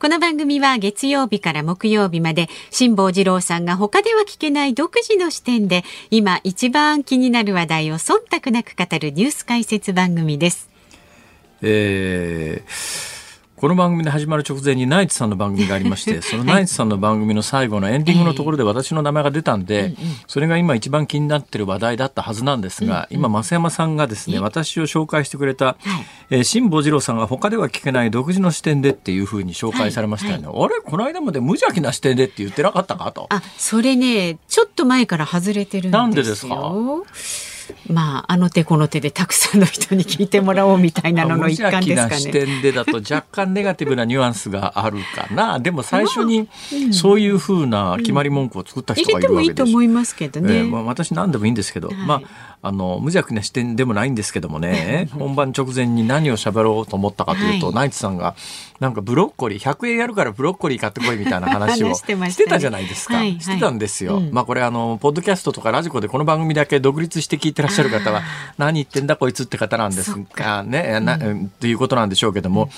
この番組は月曜日から木曜日まで辛坊治郎さんが他では聞けない独自の視点で今一番気になる話題を忖度なく語るニュース解説番組です。えーこの番組で始まる直前にナイツさんの番組がありまして、そのナイツさんの番組の最後のエンディングのところで私の名前が出たんで、それが今一番気になってる話題だったはずなんですが、今、増山さんがですね、私を紹介してくれた、えー、辛坊治郎さんが他では聞けない独自の視点でっていうふうに紹介されましたよね。あれ？この間まで無邪気な視点でって言ってなかったかと。あ、それね、ちょっと前から外れてるんですよ。なんでですか？まあ、あの手この手でたくさんの人に聞いてもらおうみたいなのの一環ですかね。視点でだと若干ネガティブなニュアンスがあるかな。でも最初にそういうふうな決まり文句を作った人がいるわけです。入れてもいいと思いますけどね。えー、まあ、私何でもいいんですけど、はい、まああの無邪気な視点でもないんですけどもね。本番直前に何を喋ろうと思ったかというと、はい、ナイツさんがなんかブロッコリー100円やるからブロッコリー買ってこいみたいな話を してたじゃないですか、はいはい、してたんですよ、うん、まあこれあのポッドキャストとかラジコでこの番組だけ独立して聞いてらっしゃる方は何言ってんだこいつって方なんですがねな、うん、ということなんでしょうけども、うん、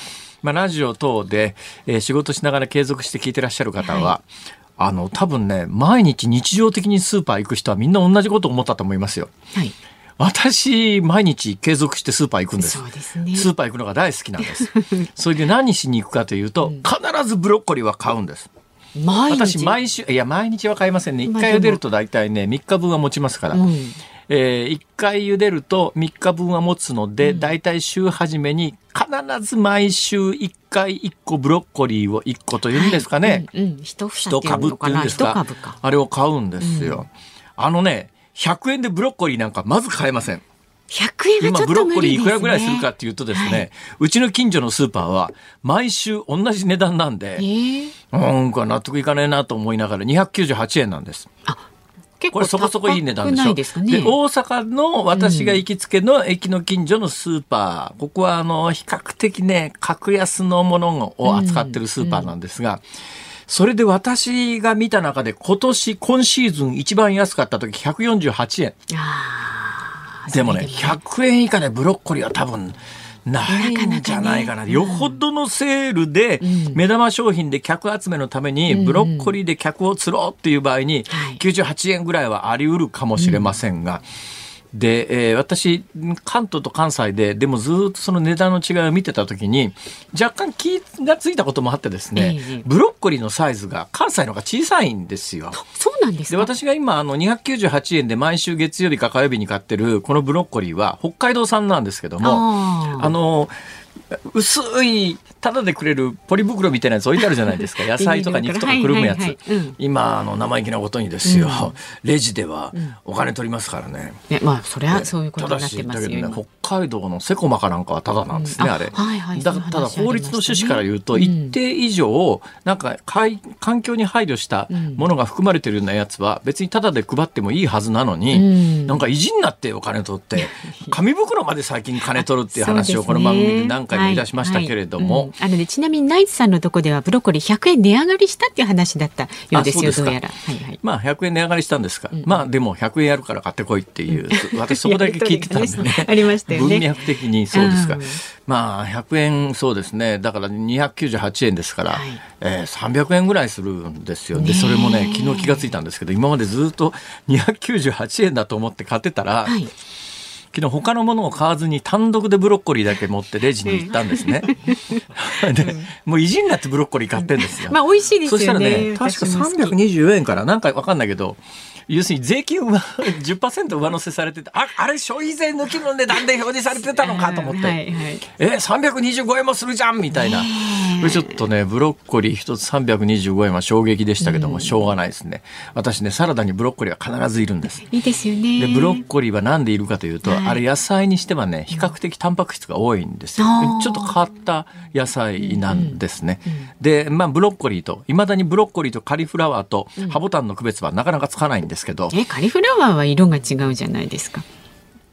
まあ、ラジオ等で、えー、仕事しながら継続して聞いてらっしゃる方は、はいあの、多分ね、毎日日常的にスーパー行く人はみんな同じこと思ったと思いますよ。はい。私、毎日継続してスーパー行くんです。そうですね。スーパー行くのが大好きなんです。それで何しに行くかというと、うん、必ずブロッコリーは買うんです。毎日？私、毎週、いや、毎日は買いませんね。1回茹でると大体ね、3日分は持ちますから。うんえー、1回茹でると3日分は持つので、うん、大体週初めに必ず毎週1回1個ブロッコリーを1個というんですかね。はいうんうん、一株っていうんですか。あれを買うんですよ。うん、あのね、100円でブロッコリーなんかまず買えません。100円今ブロッコリーいくらぐらいするかっていうとですね、はい、うちの近所のスーパーは毎週同じ値段なんで、えー、うんか納得いかないなと思いながら298円なんです。あこれそこそこいい値段でしょ。で、ね、大阪の私が行きつけの駅の近所のスーパー、うん、ここはあの、比較的ね、格安のものを扱ってるスーパーなんですが、うんうん、それで私が見た中で今年、今シーズン一番安かった時148円。でもね、100円以下でブロッコリーは多分、ないんじゃないかな。よほどのセールで、目玉商品で客集めのために、ブロッコリーで客を釣ろうっていう場合に、98円ぐらいはあり得るかもしれませんが、うんで、えー、私、関東と関西で、でもずっとその値段の違いを見てたときに、若干気がついたこともあってですね、えー、ブロッコリーのサイズが関西の方が小さいんですよ。そうなんですで、私が今、あの、298円で毎週月曜日か火曜日に買ってる、このブロッコリーは北海道産なんですけども、あの、薄いただでくれるポリ袋みたいなやつ置いてあるじゃないですか。野菜とか肉とかくるむやつ、今あの生意気なことにですよ、うん、レジではお金取りますからね、ねまあそれはそういうことになってますよね北海道のセコマかなんかはただなんですね、うん、あれ、だただ法律の趣旨から言うと、一定以上なんか環境に配慮したものが含まれてるようなやつは別にただで配ってもいいはずなのに、うん、なんか意地になってお金取って紙袋まで最近金取るっていう話をこの番組で何回出しましたけれども、はいはいあのね、ちなみにナイツさんのとこではブロッコリー100円値上がりしたっていう話だったようですよ、どうやら。はいはい、まあ100円値上がりしたんですか。うん、まあでも100円やるから買ってこいっていう、私そこだけ聞いてたんでね。ありましたよね。文脈的にそうですか。まあ100円そうですね。だから298円ですから、はい、えー、300円ぐらいするんですよ。で、それもね、昨日気がついたんですけど、今までずっと298円だと思って買ってたら、はい昨日他のものを買わずに単独でブロッコリーだけ持ってレジに行ったんですね。で、もう意地になってブロッコリー買ってんですよ。まあ美味しいですよね。そしたらね、確か324円からなんかわかんないけど、要するに税金は 10%上乗せされてて、あ、あれ消費税抜きの値段で表示されてたのかと思って、はいはい、え、325円もするじゃんみたいな。これちょっとね、ブロッコリー一つ325円は衝撃でしたけども、しょうがないですね。私ね、サラダにブロッコリーは必ずいるんです。いいですよね。で、ブロッコリーはなんでいるかというと、はい、あれ野菜にしてはね、比較的タンパク質が多いんですよ。ちょっと変わった野菜なんですね。で、まあ、ブロッコリーと、いまだにブロッコリーとカリフラワーとハボタンの区別はなかなかつかないんですけど。え、カリフラワーは色が違うじゃないですか。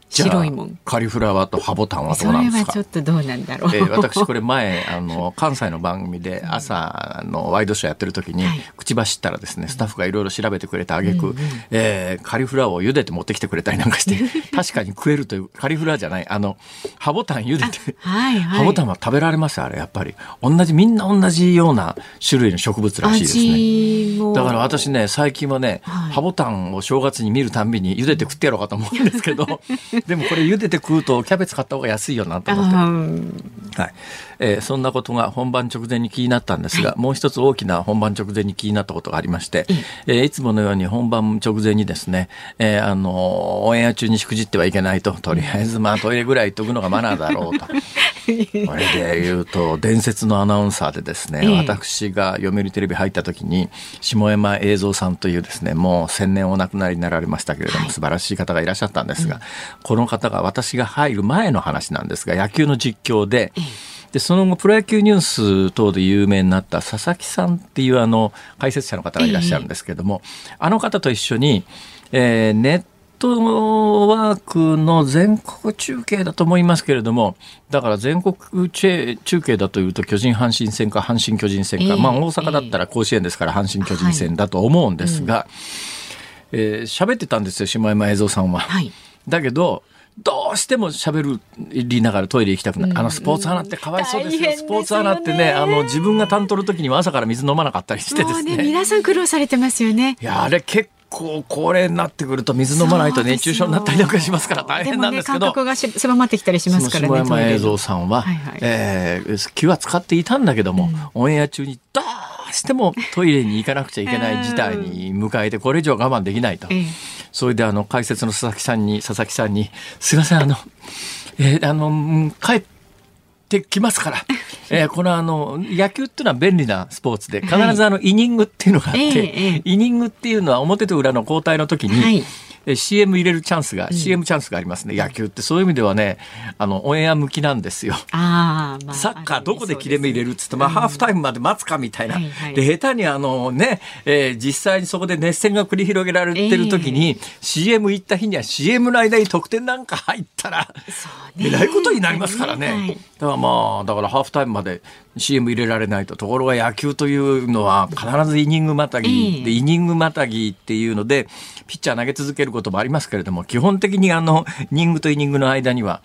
白いもん。カリフラワーとハボタンはどうなんですか？それはちょっとどうなんだろう、えー、私これ前あの関西の番組で朝のワイドショーやってる時に、口走ったらですねスタッフがいろいろ調べてくれたあげく、えー、カリフラワーを茹でて持ってきてくれたりなんかして確かに食えるというカリフラワーじゃないあのハボタン茹でて、はいはい、ハボタンは食べられますあれやっぱり。同じみんな同じような種類の植物らしいですね。だから私ね最近はね、はい、ハボタンを正月に見るたんびに茹でて食ってやろうかと思うんですけどでもこれ茹でて食うとキャベツ買った方が安いよなと思って、はいえー、そんなことが本番直前に気になったんですが、はい、もう一つ大きな本番直前に気になったことがありまして、えー、いつものように本番直前にですね、えー、あのオンエア中にしくじってはいけないととりあえずまあトイレぐらい行っとくのがマナーだろうと。これで言うと伝説のアナウンサーでですね、私が読売テレビ入った時に下山映像さんというですねもう千年お亡くなりになられましたけれども、はい、素晴らしい方がいらっしゃったんですが、うん、この方が私が入る前の話なんですが野球の実況で。でその後プロ野球ニュース等で有名になった佐々木さんっていうあの解説者の方がいらっしゃるんですけれども、あの方と一緒に、えー、ネットワークの全国中継だと思いますけれども、だから全国中継だというと巨人阪神戦か阪神巨人戦か、えー、まあ大阪だったら甲子園ですから阪神巨人戦だと思うんですが、えー、喋ってたんですよ、下山映像さんは。はい、だけど、どうしても喋りながらトイレ行きたくない。あのスポーツアナってかわいそうですよ。スポーツアナってね、あの自分が担当る時には朝から水飲まなかったりしてですね。ね皆さん苦労されてますよね。いや、あれ結構高齢になってくると水飲まないと熱中症になったりなんかしますから大変なんですけど。ね、感覚が狭まってきたりしますからね。下山映像さんは、はいはい、えー、気は使っていたんだけども、うん、オンエア中にダーしてもトイレに行かなくちゃいけない事態に迎えてこれ以上我慢できないと、それであの解説の佐々木さんに佐々木さんに「すいませんあの、えー、あの帰ってきますから、えー、このあの野球っていうのは便利なスポーツで必ずあのイニングっていうのがあって、イニングっていうのは表と裏の交代の時に、CM 入れるチャンスが、うん、CM チャンスがありますね野球って。そういう意味ではねあのオンエア向きなんですよ。あまあ、サッカーどこで切れ目入れるっつって、まあ、ハーフタイムまで待つかみたいな、はいはい、で下手にあのね、えー、実際にそこで熱戦が繰り広げられてる時に、えー、CM 行った日には CM の間に得点なんか入ったらえらいことになりますからね。はい、だからまあだからハーフタイムまで CM 入れられないと。ところが野球というのは必ずイニングまたぎで、イニングまたぎっていうのでピッチャー投げ続けることもありますけれども基本的にあのイニングとイニングの間には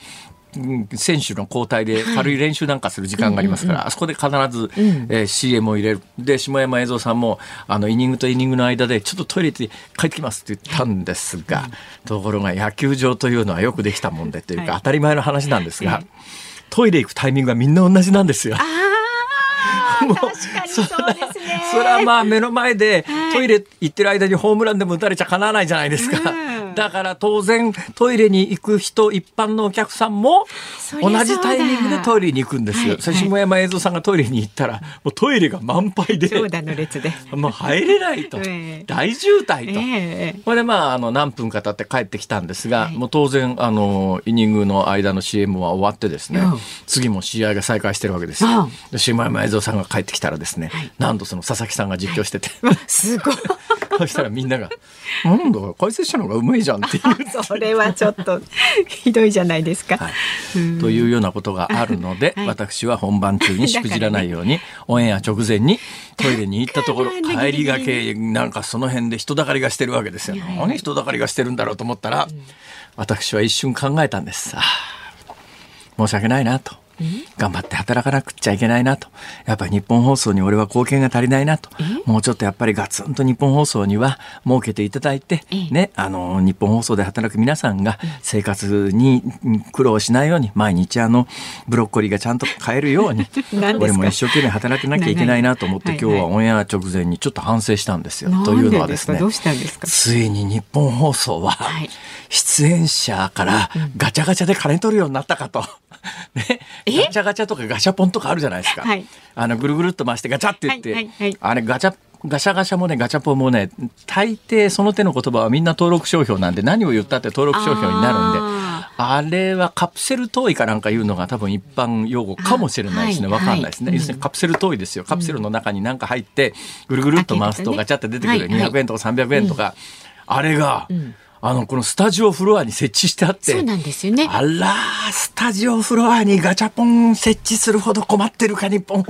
選手の交代で軽い練習なんかする時間がありますから、あそこで必ず、えー、CM を入れる。で、下山映像さんも、あの、イニングとイニングの間で、ちょっとトイレ行って帰ってきますって言ったんですが、ところが野球場というのはよくできたもんでというか、当たり前の話なんですが、トイレ行くタイミングがみんな同じなんですよ。確かにそうですね。それはまあ目の前でトイレ行ってる間にホームランでも打たれちゃかなわないじゃないですか。だから当然トイレに行く人一般のお客さんも同じタイミングでトイレに行くんですよ。はい、下山映像さんがトイレに行ったらもうトイレが満杯で長蛇の列で。もう入れないと、えー、大渋滞と、えー、これでまああの何分か経って帰ってきたんですが、はい、もう当然あのイニングの間の CM は終わってですね、うん、次も試合が再開してるわけですよ。うん、下山映像さんが帰ってきたらですね、はい、なんとその佐々木さんが実況してて、すごい。そしたらみんなが「なんだ解説者の方がうまいじゃん」っていう それはちょっとひどいじゃないですか。はい、というようなことがあるので、はい、私は本番中にしくじらないように、オンエア直前にトイレに行ったところ帰りがけなんかその辺で人だかりがしてるわけですよ。何人だかりがしてるんだろうと思ったら、私は一瞬考えたんです。申し訳ないなと。頑張って働かなくちゃいけないなと。やっぱり日本放送に俺は貢献が足りないなと。もうちょっとやっぱりガツンと日本放送には設けていただいて、ね、あの、日本放送で働く皆さんが生活に苦労しないように、毎日あの、ブロッコリーがちゃんと買えるように、俺も一生懸命働かなきゃいけないなと思って、今日はオンエア直前にちょっと反省したんですよ。というのはですね、ついに日本放送は、出演者からガチャガチャで金取るようになったかと。ね、ガチャガチャとかガシャポンとかあるじゃないですか。はい、あのぐるぐるっと回してガチャって言って、はいはいはい、あれガチャガシャガシャもね、ガチャポンもね、大抵その手の言葉はみんな登録商標なんで、何を言ったって登録商標になるんで、あれはカプセルトイかなんかいうのが多分一般用語かもしれないですね。わ、はい、かんないですね、はい、要するにカプセルトイですよ。カプセルの中に何か入って、ぐるぐるっと回すとガチャって出てくる。200円とか300円とか、あれが、うんあの、このスタジオフロアに設置してあって。そうなんですよね。あら、スタジオフロアにガチャポン設置するほど困ってるか、日本。い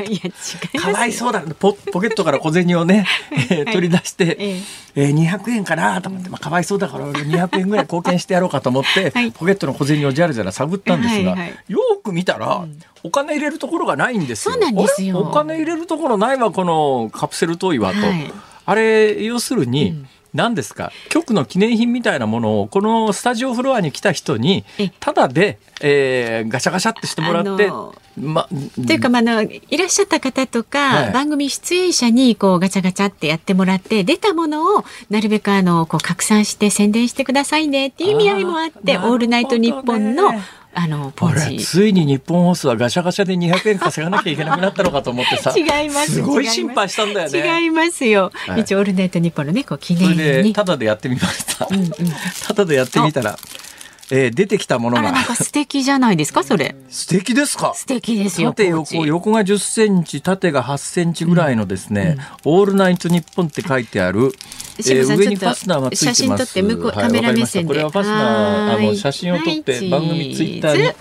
やいや、違いかわいそうだ。ポポケットから小銭をね、えー、取り出して、ええー、200円かなと思って、まあ、かわいそうだから俺200円ぐらい貢献してやろうかと思って、はい、ポケットの小銭をじゃらじゃら探ったんですが、はいはい、よく見たら、うん、お金入れるところがないんですよ。そうなんですよ。お金入れるところないわ、このカプセルトイはと。はい、あれ、要するに、うん何ですか？局の記念品みたいなものをこのスタジオフロアに来た人にただで、えー、ガシャガシャってしてもらって。ま、というか、まあの、いらっしゃった方とか、はい、番組出演者にこうガチャガチャってやってもらって出たものをなるべくあのこう拡散して宣伝してくださいねっていう意味合いもあって「オールナイトニッポン」のあのポーチ。ついに日本放送はガシャガシャで200円稼がなきゃいけなくなったのかと思ってさ。違いますすごい心配したんだよね。違いますよ、はい、一応オールナイトニッポンのねこう記念に。ただでやってみました、うんうん、ただでやってみたらえー、出てきたものが。なんか素敵じゃないですか、それ。素敵ですか？素敵ですよ。縦横、横が10センチ、縦が8センチぐらいのですね、うんうん、オールナイトニッポンって書いてある。えー、上にファスナーがついてます。写真撮って向こう、カメラ目線で。これはファスナー、あの写真を撮って番組ツイッターに。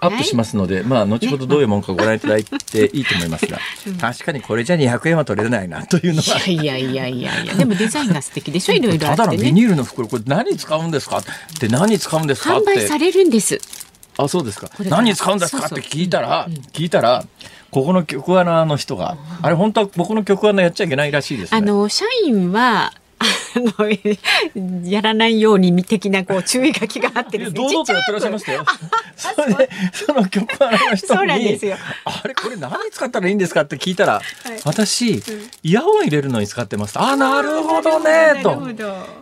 アップしますので、はい、まあ後ほどどういうものかご覧いただいていいと思いますが、うん、確かにこれじゃ200円は取れないなというのは。いやいやいやいや。でもデザインが素敵でしょ？いろいろ、ね、ただのビニールの袋これ何使うんですか？って何使うんですか？販売されるんです。あそうですか。何使うんですか？って聞いたら、聞いたら。ここの局アナの人が、あれ本当は僕の局アナやっちゃいけないらしいです、ね、あの社員はのやらないように的なこう注意書きがあってですね。堂々とやってらっしゃいましたよ。それでその曲アナの人にあれこれ何に使ったらいいんですかって聞いたら、はい、私、イヤホン入れるのに使ってます。あなるほどねと。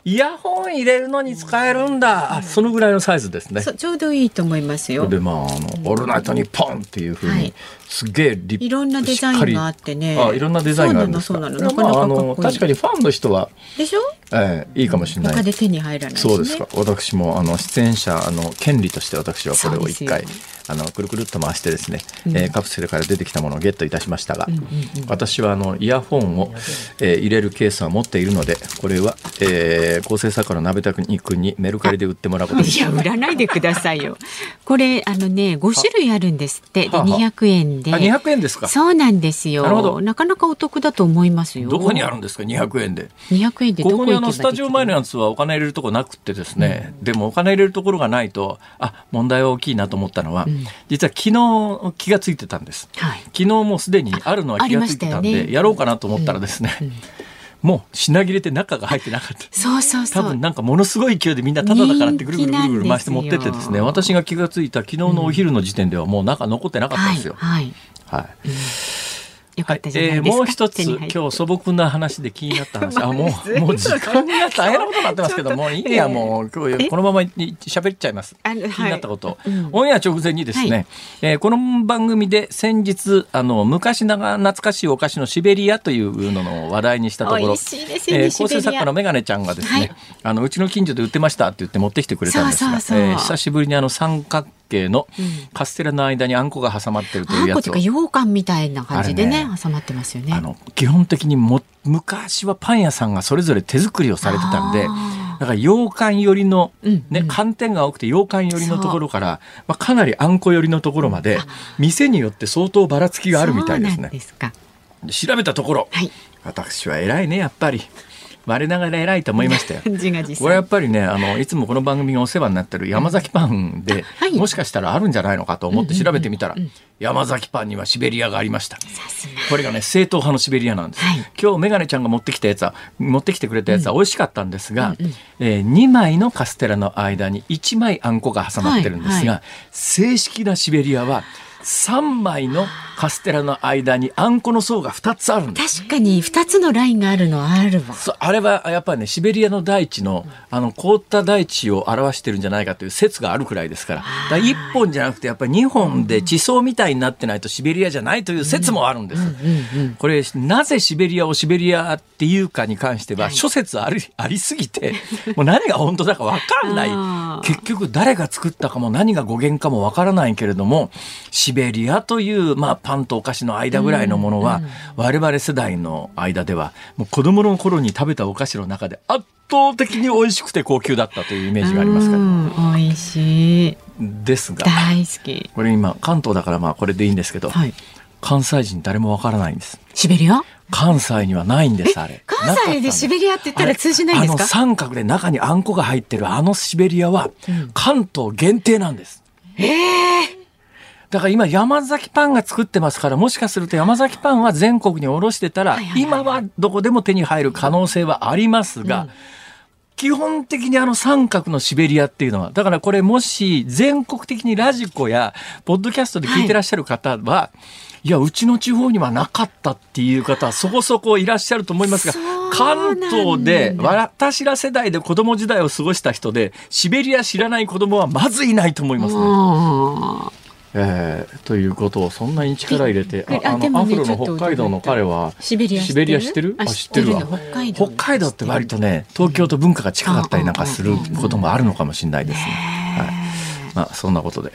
イヤホン入れるのに使えるんだ。あそのぐらいのサイズですね。ちょうどいいと思いますよ。でまああの、オールナイトニッポンっていうふうに。はいすげえいろんなデザインがあってね。あ、いろんなデザインがあるんですか？そうなの、そうなの。あの確かにファンの人は。でしょ？ええいいかもしれない。他で手に入らない、ね、そうですか。私もあの出演者あの権利として私はこれを一回。あのくるくるっと回してですね、うん、えー、カプセルから出てきたものをゲットいたしましたが、うんうんうん、私はあのイヤホンを、えー、入れるケースは持っているのでこれは、えー、構成作家の鍋田君にメルカリで売ってもらうこといや売らないでくださいよこれあのね5種類あるんですってで200円で。あ200円ですか。そうなんですよ。なるほど。なかなかお得だと思いますよ。どこにあるんですか200円で。200円でここにあのスタジオ前のやつはお金入れるとこなくてですね、うん、でもお金入れるところがないとあ問題は大きいなと思ったのは、うん、実は昨日気がついてたんです、はい、昨日もうすでにあるのは気がついてたんで、ね、やろうかなと思ったらですね、うん。うんもう品切れて中が入ってなかった。そうそう多分なんかものすごい勢いでみんなタダだからってぐるぐるぐるぐる回して持ってってですね、私が気が付いた昨日のお昼の時点ではもう中残ってなかったんですよ。はい。はい。うんよかったじゃないですか、はいえー、もう一つ今日素朴な話で気になった話。あもうもう時間になって大変なことになってますけどもういい やもう今日このまま喋っちゃいます。気になったこと、はい、オンエア直前にですね、はい、えー、この番組で先日あの昔なが懐かしいお菓子のシベリアというのの話題にしたところ、ね、えー、構成作家のメガネちゃんがですね、はい、あのうちの近所で売ってましたって言って持ってきてくれたんですがえ久しぶりにあの三角形のカステラの間にあんこが挟まってるというやつを、うん、羊羹みたいな感じでね、ね、挟まってますよね。あの基本的にも昔はパン屋さんがそれぞれ手作りをされてたんでだから羊羹寄りの、ね、うんうん、寒天が多くて羊羹寄りのところから、まあ、かなりあんこ寄りのところまで店によって相当ばらつきがあるみたいですね。す調べたところ、はい、私は偉いねやっぱり。我ながら偉いと思いましたよ。これやっぱりねあのいつもこの番組がお世話になってる山崎パンで、はい、もしかしたらあるんじゃないのかと思って調べてみたら、山崎パンにはシベリアがありました。これがね正統派のシベリアなんです。はい、今日メガネちゃんが持ってきたやつは持ってきてくれたやつは美味しかったんですが、うんうん、えー、2枚のカステラの間に1枚あんこが挟まってるんですが、はい。はい、正式なシベリアは3枚のカステラの間にあんこの層が2つあるんです確かに2つのラインがあるのあるわ。あれはやっぱりねシベリアの大地のあの凍った大地を表してるんじゃないかという説があるくらいですから。だ1本じゃなくてやっぱり2本で地層みたいになってないとシベリアじゃないという説もあるんです、これなぜシベリアをシベリアっていうかに関しては諸説ありありすぎて もう何が本当だか分かんない。結局誰が作ったかも何が語源かも分からないけれどもシベリアという、まあ、パンとお菓子の間ぐらいのものは、我々世代の間ではもう子供の頃に食べたお菓子の中で圧倒的に美味しくて高級だったというイメージがありますから。美味しい。ですが、大好き。これ今関東だからまあこれでいいんですけど、はい、関西人誰もわからないんです。シベリア？関西にはないんですあれ。関西でシベリアって言ったら通じないんですか？あの三角で中にあんこが入ってるあのシベリアは関東限定なんです。うん、ええーだから今山崎パンが作ってますからもしかすると山崎パンは全国に卸してたら、今はどこでも手に入る可能性はありますが、基本的にあの三角のシベリアっていうのは、だからこれもし全国的にラジコやポッドキャストで聞いてらっしゃる方は、はい、いや、うちの地方にはなかったっていう方はそこそこいらっしゃると思いますが、関東で私ら世代で子供時代を過ごした人で、シベリア知らない子供はまずいないと思いますね。えー、ということをそんなに力入れてあね、アフロの北海道の彼はシベリア知ってる？あ知ってるわ。北海道って割とね東京と文化が近かったりなんかすることもあるのかもしれないですね。はいまあそんなことで。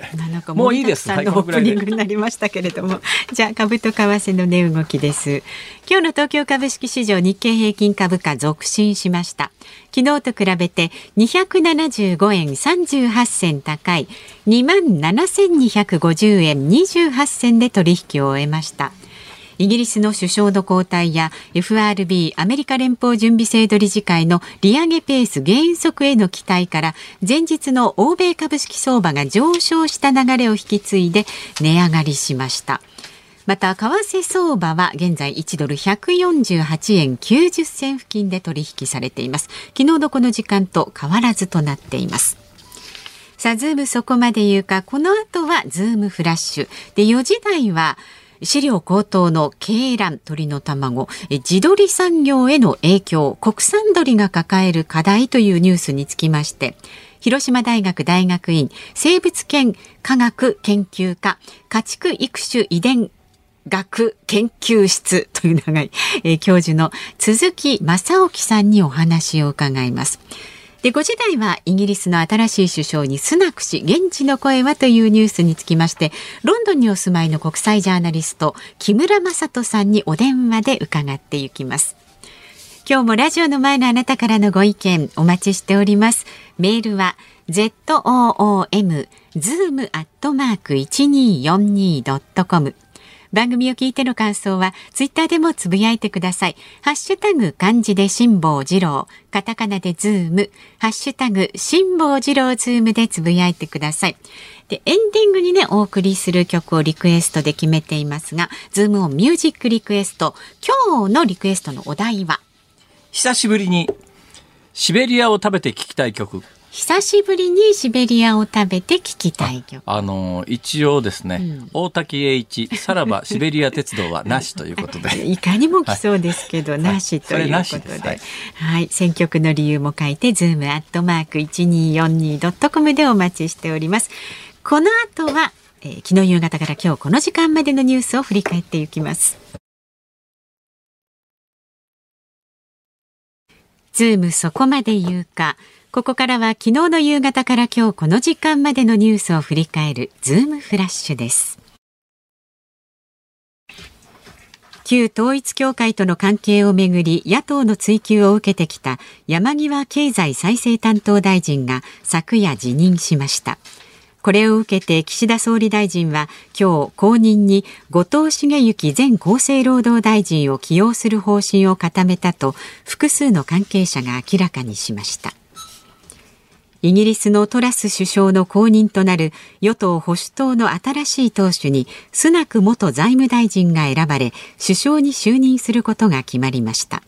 もういいです。はい、オープニングになりましたけれども、じゃあ株と為替の値動きです。今日の東京株式市場日経平均株価続伸しました。昨日と比べて275円38銭高い2万7250円28銭で取引を終えました。イギリスの首相の交代や FRB アメリカ連邦準備制度理事会の利上げペース減速への期待から前日の欧米株式相場が上昇した流れを引き継いで値上がりしました。また為替相場は現在1ドル148円90銭付近で取引されています。昨日のこの時間と変わらずとなっています。さあズームそこまで言うか。この後はズームフラッシュ。で4時台は飼料高騰の鶏卵、鶏の卵、地鶏産業への影響、国産鶏が抱える課題というニュースにつきまして、広島大学大学院生物圏科学研究科家畜育種遺伝学研究室という長い、教授の鈴木正興さんにお話を伺います。で5時台はイギリスの新しい首相にスナク氏現地の声はというニュースにつきましてロンドンにお住まいの国際ジャーナリスト木村正人さんにお電話で伺っていきます。今日もラジオの前のあなたからのご意見お待ちしております。メールは zoom zoom アットマーク 1242.com 番組を聞いての感想はツイッターでもつぶやいてください。ハッシュタグ漢字で辛坊治郎、カタカナでズーム、ハッシュタグ辛坊治郎ズームでつぶやいてください。で、エンディングにね、お送りする曲をリクエストで決めていますが、ズームオンミュージックリクエスト、今日のリクエストのお題は？久しぶりにシベリアを食べて聴きたい曲。久しぶりにシベリアを食べて聞きたい曲。あの一応ですね、うん、大瀧詠一、さらば シベリア鉄道はなしということで。いかにも来そうですけど、はい、なしということで。はい、はい、選曲の理由も書いて、ズームアットマーク一二四二ドットコムでお待ちしております。この後は、えー、昨日夕方から今日この時間までのニュースを振り返っていきます。ズームそこまで言うか。ここからは昨日の夕方から今日この時間までのニュースを振り返るズームフラッシュです。旧統一教会との関係をめぐり野党の追及を受けてきた山際経済再生担当大臣が昨夜辞任しました。これを受けて岸田総理大臣は今日後任に後藤茂之前厚生労働大臣を起用する方針を固めたと複数の関係者が明らかにしました。イギリスのトラス首相の後任となる与党保守党の新しい党首にスナク元財務大臣が選ばれ首相に就任することが決まりました。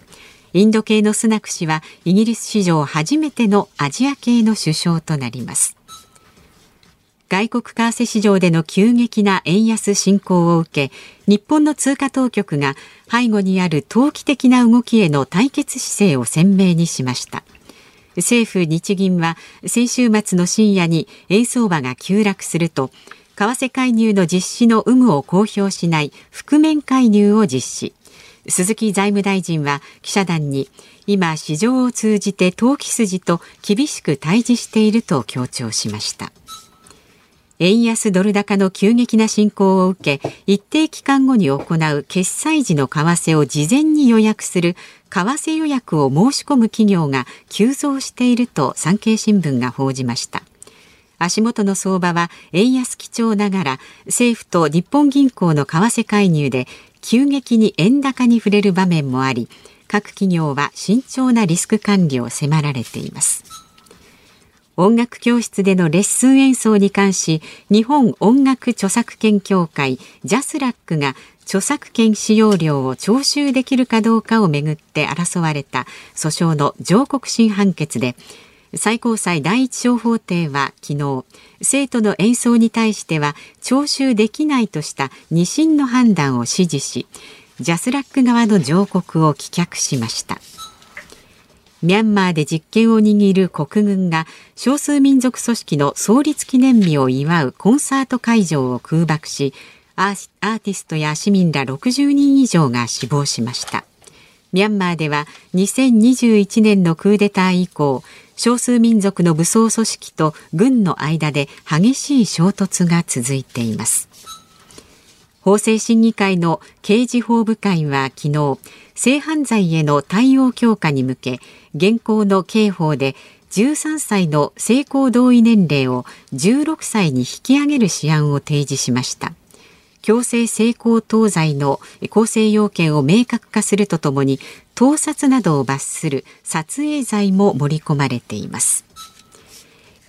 インド系のスナク氏はイギリス史上初めてのアジア系の首相となります。外国為替市場での急激な円安進行を受け日本の通貨当局が背後にある投機的な動きへの対決姿勢を鮮明にしました。政府日銀は先週末の深夜に円相場が急落すると為替介入の実施の有無を公表しない覆面介入を実施。鈴木財務大臣は記者団に今市場を通じて投機筋と厳しく対峙していると強調しました。円安ドル高の急激な進行を受け一定期間後に行う決済時の為替を事前に予約する為替予約を申し込む企業が急増していると産経新聞が報じました。足元の相場は円安基調ながら政府と日本銀行の為替介入で急激に円高に触れる場面もあり各企業は慎重なリスク管理を迫られています。音楽教室でのレッスン演奏に関し日本音楽著作権協会 JASRAC が著作権使用料を徴収できるかどうかをめぐって争われた訴訟の上告審判決で最高裁第一小法廷は昨日生徒の演奏に対しては徴収できないとした二審の判断を支持し JASRAC 側の上告を棄却しました。ミャンマーで実権を握る国軍が少数民族組織の創立記念日を祝うコンサート会場を空爆しアーティストや市民ら60人以上が死亡しました。ミャンマーでは2021年のクーデター以降少数民族の武装組織と軍の間で激しい衝突が続いています。法制審議会の刑事法部会は昨日性犯罪への対応強化に向け現行の刑法で13歳の性交同意年齢を16歳に引き上げる試案を提示しました。強制性交等罪の構成要件を明確化するとともに盗撮などを罰する撮影罪も盛り込まれています。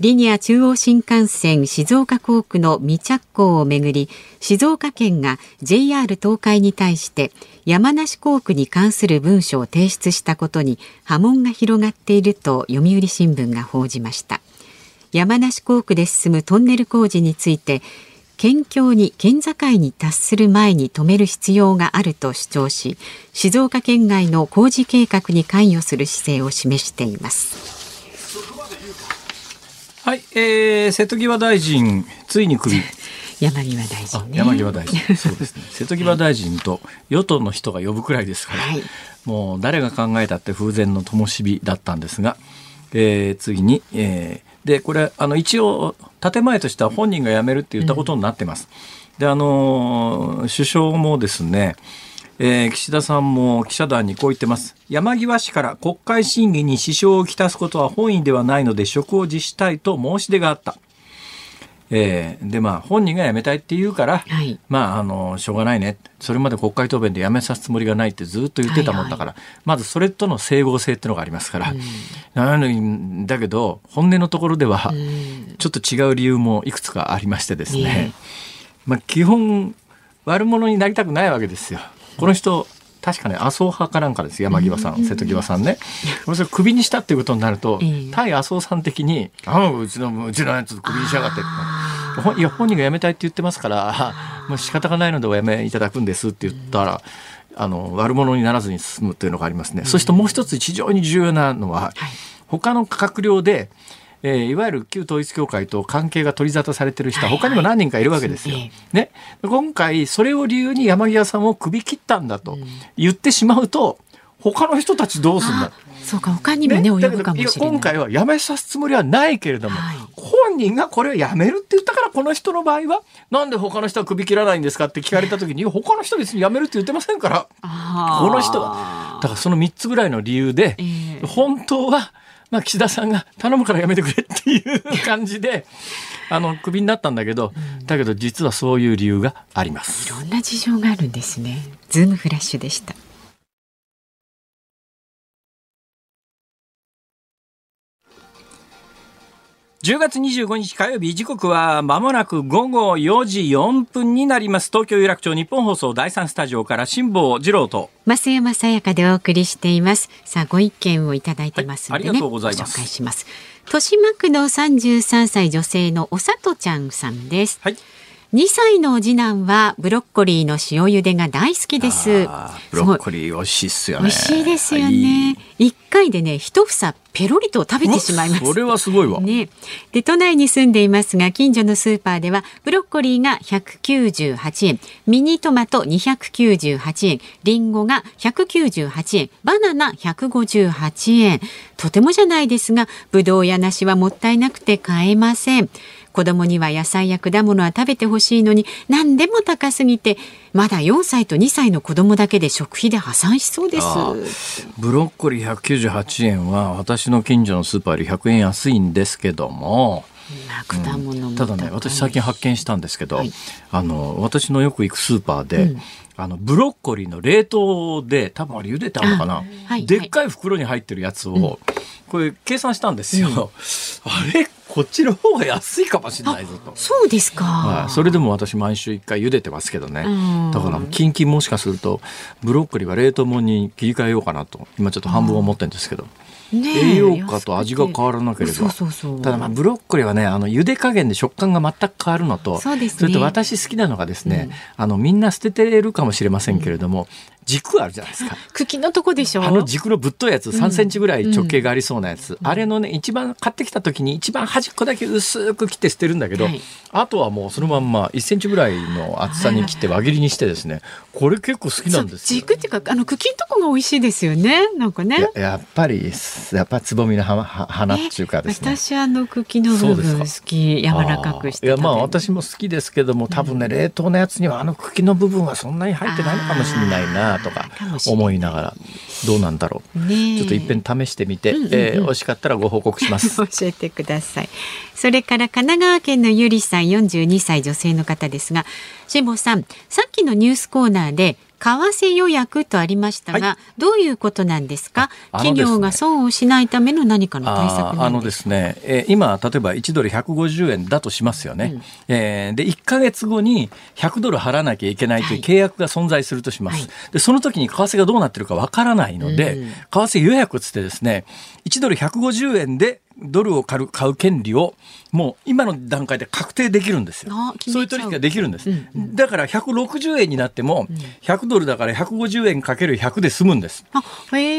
リニア中央新幹線静岡工区の未着工をめぐり静岡県が JR 東海に対して山梨工区に関する文書を提出したことに波紋が広がっていると読売新聞が報じました。山梨工区で進むトンネル工事について県境に県境に達する前に止める必要があると主張し静岡県外の工事計画に関与する姿勢を示しています。はい、えー、瀬戸際大臣ついに首 山際大臣、ね、山際大臣。そうですね。瀬戸際大臣と与党の人が呼ぶくらいですから、はい、もう誰が考えたって風前の灯火だったんですが、えー、次に、えー、でこれあの一応建前としては本人が辞めるって言ったことになってます。であの首相もですねえー、岸田さんも記者団にこう言ってます。山際氏から国会審議に支障をきたすことは本意ではないので職を辞したいと申し出があった。えー、でまあ本人が辞めたいって言うから、はい、まああのしょうがないね。それまで国会答弁で辞めさすつもりがないってずっと言ってたもんだから、はいはい、まずそれとの整合性っていうのがありますから、うん、だけど本音のところではちょっと違う理由もいくつかありましてですね、まあ基本悪者になりたくないわけですよ。この人確かね麻生派かなんかです山際さん、瀬戸際さんね。これクビにしたっていうことになると、対麻生さん的に「あうちのうちのやつクビにしやがって」いや本人が辞めたいって言ってますから もう仕方がないのでお辞めいただくんですって言ったら。あの悪者にならずに進むというのがありますね。そしてもう一つ非常に重要なのは、はい、他の閣僚でえー、いわゆる旧統一教会と関係が取り沙汰されてる人は他にも何人かいるわけですよ。はい。はい、ね、今回それを理由に山際さんを首切ったんだと言ってしまうと、他の人たちどうすんだそうか他にもねね及ぶかもしれない。今回はやめさすつもりはないけれども、はい、本人がこれをやめるって言ったからこの人の場合はなんで他の人は首切らないんですかって聞かれた時に他の人別にやめるって言ってませんからこの人は。だからその3つぐらいの理由で、えー、本当はまあ、岸田さんが頼むからやめてくれっていう感じで、あの、クビになったんだけど、だけど実はそういう理由があります。いろんな事情があるんですね。ズームフラッシュでした。10月25日火曜日時刻はまもなく午後4時4分になります。東京有楽町日本放送第三スタジオから辛坊治郎と。増山さやかでお送りしています。さあご意見をいただいてますので、ねはい、ありがとうございます。紹介します。豊島区の33歳女性のおさとちゃんさんです。はい2歳の次男はブロッコリーの塩茹でが大好きです。ブロッコリー美味しいっすよね。美味しいですよね。一、回でね、一房ペロリと食べてしまいます。それはすごいわ。ね。で、都内に住んでいますが、近所のスーパーでは、ブロッコリーが198円、ミニトマト298円、リンゴが198円、バナナ158円。とてもじゃないですが、ぶどうや梨はもったいなくて買えません。今子供には野菜や果物は食べてほしいのに何でも高すぎてまだ4歳と2歳の子供だけで食費で破産しそうです。ブロッコリー198円は私の近所のスーパーより100円安いんですけども。果物うん、ただね私最近発見したんですけど、はい、あの私のよく行くスーパーで、うん、あのブロッコリーの冷凍で多分あれ茹でたのかな、はい、でっかい袋に入ってるやつを、うん、これ計算したんですよ、あれこっちの方が安いかもしれないぞと。そうですか。はい、それでも私毎週一回茹でてますけどね。だからキンキンもしかするとブロッコリーは冷凍もに切り替えようかなと今ちょっと半分思ってるんですけど。栄養価と味が変わらなければただまあブロッコリーはねあの茹で加減で食感が全く変わるのとそ、ね,、れと私好きなのがですね、うん、あのみんな捨ててるかもしれませんけれども、軸あるじゃないですか。茎のとこでしょあの軸のぶっといやつ、3センチぐらい直径がありそうなやつ。うん、あれのね、一番買ってきた時に一番端っこだけ薄く切って捨てるんだけど、はい、あとはもうそのまんま1センチぐらいの厚さに切って輪切りにしてですね、これ結構好きなんです軸っていうか、あの茎のとこが美味しいですよね。なんかね。やっぱり、やっぱつぼみの花っていうかですね。私あの茎の部分好き、柔らかくして。いや、まあ私も好きですけども、多分ね、冷凍のやつにはあの茎の部分はそんなに入ってないのかもしれないなとか思いながらどうなんだろう、ね、ちょっといっぺん試してみて、うんうんうん、えー、美味しかったらご報告します。教えてください。それから神奈川県のゆりさん42歳女性の方ですが辛坊さんさっきのニュースコーナーで為替予約とありましたが、はい、どういうことなんですか、企業が損をしないための何かの対策あのですね、えー、今例えば1ドル150円だとしますよね、うん、えー、で1か月後に100ドル払わなきゃいけないという契約が存在するとします、はい、でその時に為替がどうなってるかわからないので、うん、為替予約つってですね1ドル150円でドルを買う買う権利をもう今の段階で確定できるんですよ。そういう取引ができるんです。うんうん、だから160円になっても100ドルだから150円かける100で済むんです。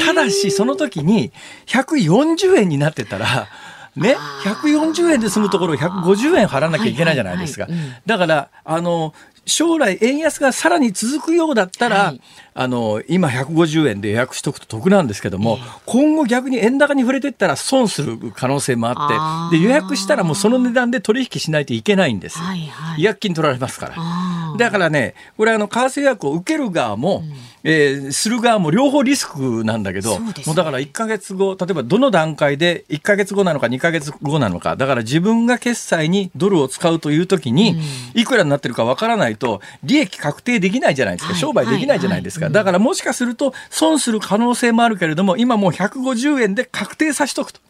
ただしその時に140円になってたらね、140円で済むところを150円払わなきゃいけないじゃないですか。だから、あの、将来円安がさらに続くようだったら、はい、あの今150円で予約しとくと得なんですけども、えー、今後逆に円高に触れていったら損する可能性もあってで予約したらもうその値段で取引しないといけないんです、はいはい、違約金取られますから。だからねこれあの為替予約を受ける側も、うん。えー、する側も両方リスクなんだけど、ね、もうだから1か月後、例えばどの段階で1か月後なのか2か月後なのか、だから自分が決済にドルを使うというときに、いくらになってるかわからないと、利益確定できないじゃないですか、商売できないじゃないですか。だからもしかすると損する可能性もあるけれども、今もう150円で確定させとくと。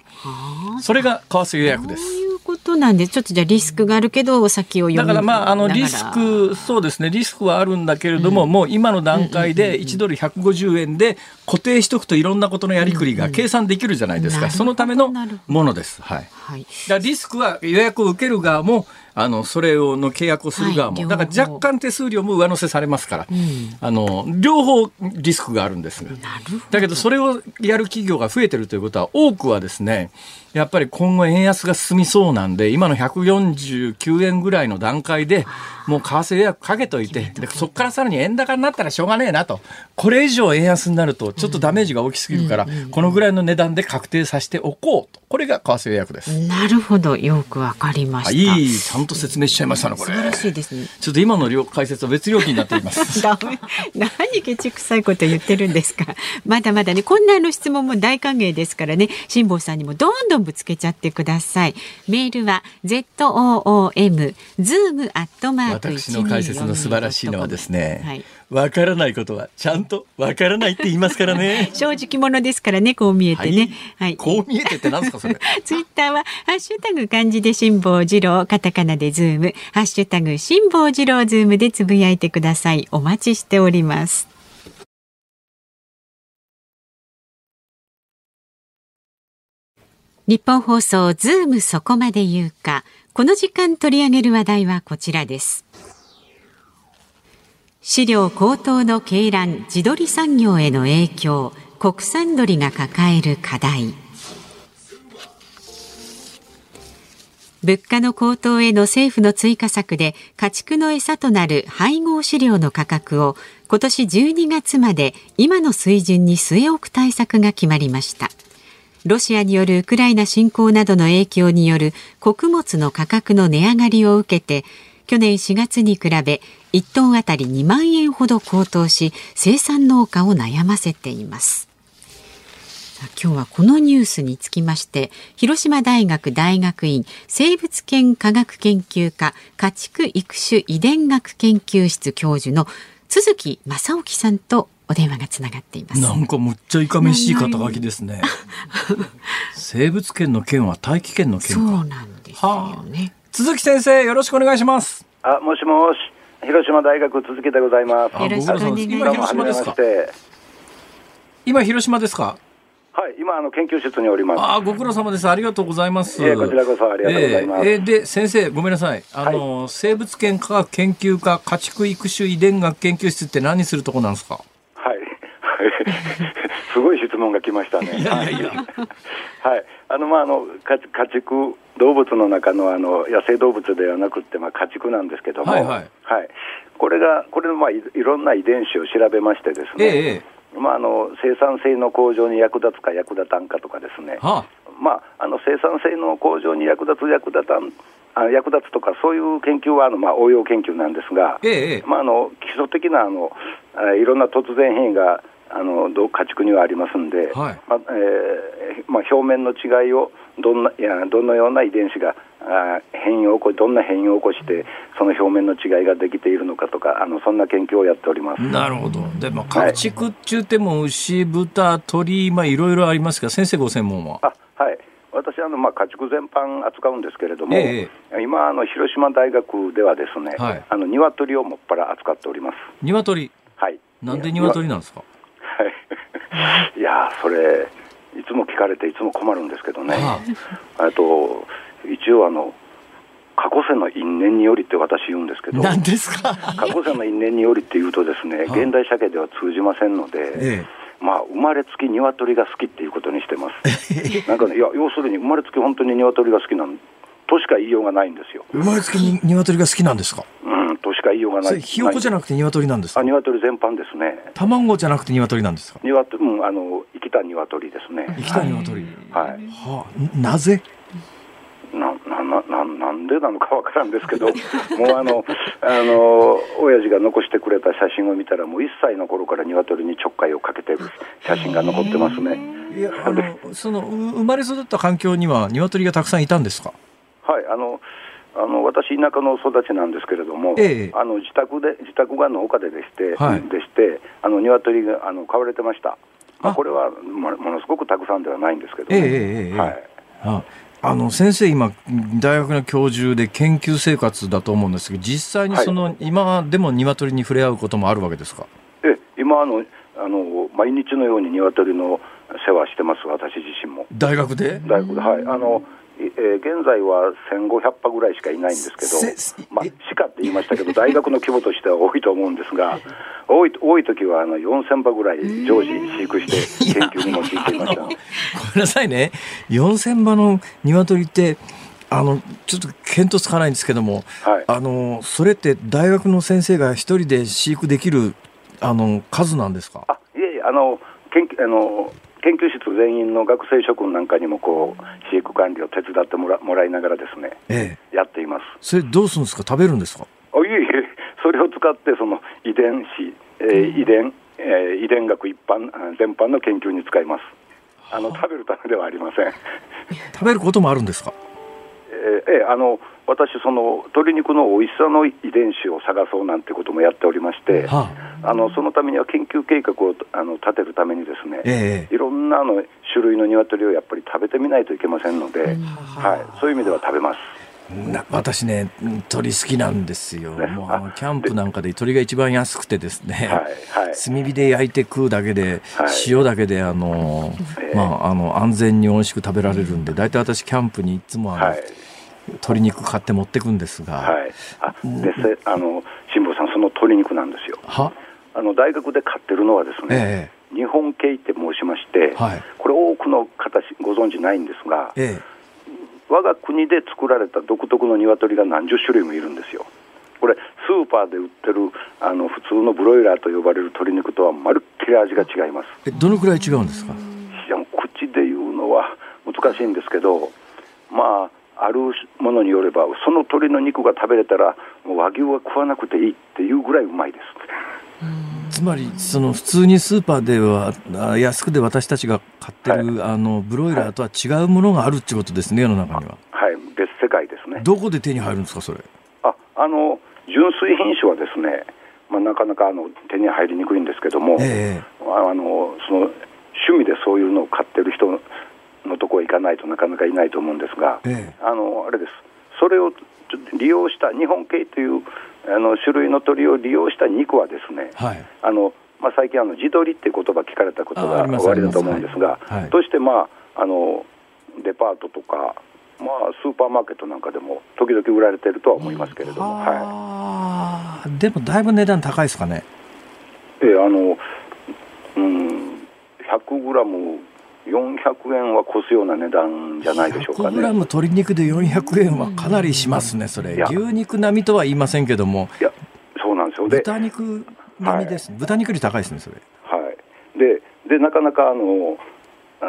それが為替予約です。ことなんでちょっとじゃリスクがあるけど先をだからまああのリスクそうですね。リスクはあるんだけれども、うん、もう今の段階で1ドル150円で固定しとくといろんなことのやりくりが計算できるじゃないですか、うんうん、そのためのものです。はい。はい、だリスクは予約を受ける側もあのそれをの契約をする側も、はい、だから若干手数料も上乗せされますから、うん、あの両方リスクがあるんです。がだけどそれをやる企業が増えてるということは多くはですねやっぱり今後円安が進みそうなんで今の149円ぐらいの段階でもう為替予約かけといてでそこからさらに円高になったらしょうがねえなとこれ以上円安になるとちょっとダメージが大きすぎるから、このぐらいの値段で確定させておこうとこれが為替予約です。なるほどよくわかりました。いいちゃんと説明しちゃいましたねこれ。素晴らしいですね。ちょっと今の料解説は別料金になっています。ダメ何ケチくさいこと言ってるんですか。まだまだねこんなの質問も大歓迎ですからね辛坊さんにもどんどんぶつけちゃってください。メールは z o o m zoom アットマーク私の解説の素晴らしいのはですね。はいわからないことはちゃんとわからないって言いますからね。正直者ですからね、こう見えてね。はい。はい、こう見えてってなんですかそれ。ツイッターはハッシュタグ漢字で辛坊治郎、カタカナでズーム、ハッシュタグ辛坊治郎ズームでつぶやいてください。お待ちしております。日本放送ズームそこまで言うか。この時間取り上げる話題はこちらです。飼料高騰の鶏卵地鶏産業への影響国産鶏が抱える課題物価の高騰への政府の追加策で家畜の餌となる配合飼料の価格を今年12月まで今の水準に据え置く対策が決まりましたロシアによるウクライナ侵攻などの影響による穀物の価格の値上がりを受けて去年4月に比べ1トンあたり2万円ほど高騰し生産農家を悩ませています。今日はこのニュースにつきまして広島大学大学院生物圏科学研究科家畜育種遺伝学研究室教授の鈴木正興さんとお電話がつながっています。なんかむっちゃいかめしい肩書きですね。生物圏の圏は大気圏の圏そうなんですよね。鈴木先生、よろしくお願いします。あ、もしもし。広島大学続けでございます。よろしくお願いします。今広島ですか。今広島ですか？はい、今あの研究室におります。あ、ご苦労様です。ありがとうございます。えー、こちらこそありがとうございます。えー、で先生ごめんなさい。あの、はい、生物圏科学研究科家畜育種遺伝学研究室って何するとこなんですか？はい。すごい質問が来ましたね。はい。あのまああの家家畜動物の中のあの野生動物ではなくてまあ家畜なんですけども、はい、はい。はい、これがこれのまあいろんな遺伝子を調べましてですね。ええまあ、あの生産性の向上に役立つか役立たんかとかですね、はあ、まあ、あの生産性の向上に役立つ、役立たんあ役立つとか、そういう研究はあの、まあ、応用研究なんですが、ええまあ、あの基礎的なあのいろんな突然変異があの家畜にはありますんで、はい。まあえーまあ、表面の違いをどんないやどのような遺伝子があ変異を起こどんな変異を起こしてその表面の違いができているのかとかあのそんな研究をやっております。なるほど。で、まあ、家畜っちゅうても牛豚鳥、まあ、いろいろありますが先生ご専門は？あはい。私あの、まあ、家畜全般扱うんですけれども、ええ、今あの広島大学ではですね、はい、あの鶏をもっぱら扱っております。鶏？はい。なんで鶏なんですか？はい いやそれいつも聞かれていつも困るんですけどね、あ、と一応あの過去世の因縁によりって私言うんですけど、何ですか？過去世の因縁によりって言うとですね、現代社会では通じませんので、ええ、まあ生まれつき鶏が好きっていうことにしてます。なんかね、いや要するに生まれつき本当に鶏が好きなんとしか言いようがないんですよ。生まれつきに鶏が好きなんですか？うん、としか言いようがない。ひよこじゃなくて鶏なんですか？あ、鶏全般ですね。卵じゃなくて鶏なんですか？鶏、うん、あの生きた鶏ですね。生きた鶏。はい。はあ、なぜ？ななななんでなのかわからんですけど、もうあの、あの、親父が残してくれた写真を見たら、もう1歳の頃から鶏にちょっかいをかけてる写真が残ってますね。いや、あの、その、生まれ育った環境には鶏がたくさんいたんですか？はい、あの、あの私、田舎の育ちなんですけれども、ええ、あの自宅で自宅が農家ででして、はい、でしてあの鶏があの飼われてました、まあ、これはものすごくたくさんではないんですけど、ね、ええはい、ああの先生、今、大学の教授で研究生活だと思うんですけど、実際にその、はい、今でも鶏に触れ合うこともあるわけですか？え今あのあの、毎日のように鶏の世話してます、私自身も。大学で？大学で、はい。あのえー、現在は1500羽ぐらいしかいないんですけど、まあ、鹿って言いましたけど、大学の規模としては多いと思うんですが、多い多い時はあの4000羽ぐらい常時飼育して研究に用いていました。ごめんなさいね、4000羽の鶏って、あのちょっと見当つかないんですけども、はい、あのそれって大学の先生が一人で飼育できるあの数なんですか？あいえいえあの研あの研究室全員の学生諸君なんかにもこう飼育管理を手伝ってもらもらいながらですね、ええ、やっています。それどうするんですか？食べるんですか？あいえいえそれを使ってその遺伝子、えー、遺伝、えー、遺伝学一般全般の研究に使います。あの食べるためではありません。食べることもあるんですか？えー、あの私、その鶏肉の美味しさの遺伝子を探そうなんてこともやっておりまして、はあ、あのそのためには研究計画をあの立てるために、ですね、えー、いろんなあの種類の鶏をやっぱり食べてみないといけませんので、はい、そういう意味では食べます。私ね、鳥好きなんですよ、ね、もうキャンプなんかで鳥が一番安くてですね、はいはい、炭火で焼いて食うだけで、はい、塩だけであの、まあ、あの安全に美味しく食べられるんで、大体私、キャンプにいつもあの、はい鶏肉買って持ってくんですが、はい、あであの辛坊さん、その鶏肉なんですよ。は？あの大学で買ってるのはですね、ええ、日本系って申しまして、はい、これ、多くの方ご存知ないんですが、ええ、我が国で作られた独特の鶏が何十種類もいるんですよ。これ、スーパーで売ってるあの普通のブロイラーと呼ばれる鶏肉とはまるっきり味が違います。えどのくらい違うんですか？いや口で言うのは難しいんですけど、まあ、あるものによれば、その鶏の肉が食べれたら、もう和牛は食わなくていいっていうぐらいうまいです。つまりその普通にスーパーでは安くで私たちが買ってる、はい、あのブロイラーとは違うものがあるってことですね、世の中には。はい、別世界ですね。どこで手に入るんですか、それ？あ、あの純粋品種はですね、まあ、なかなかあの手に入りにくいんですけども、えー、あのその趣味でそういうのを買ってる人のところへ行かないとなかなかいないと思うんですが、えー、あのあれです、それを利用した日本系というあの種類の鳥を利用した肉はですね、はい、あのまあ、最近あの、地鶏っていう言葉聞かれたことが終わりだと思うんですが、はい。はい、として、まあ、あのデパートとか、まあ、スーパーマーケットなんかでも時々売られてるとは思いますけれども、はい、でもだいぶ値段高いですかね。えー、あのうん100グラム400円は越すような値段じゃないでしょうかね。100グラム鶏肉で400円はかなりしますね、それ。牛肉並みとは言いませんけども。いや、そうなんですよ。豚肉並みです、はい、豚肉より高いですね、それ。はい。で、でなかなかあの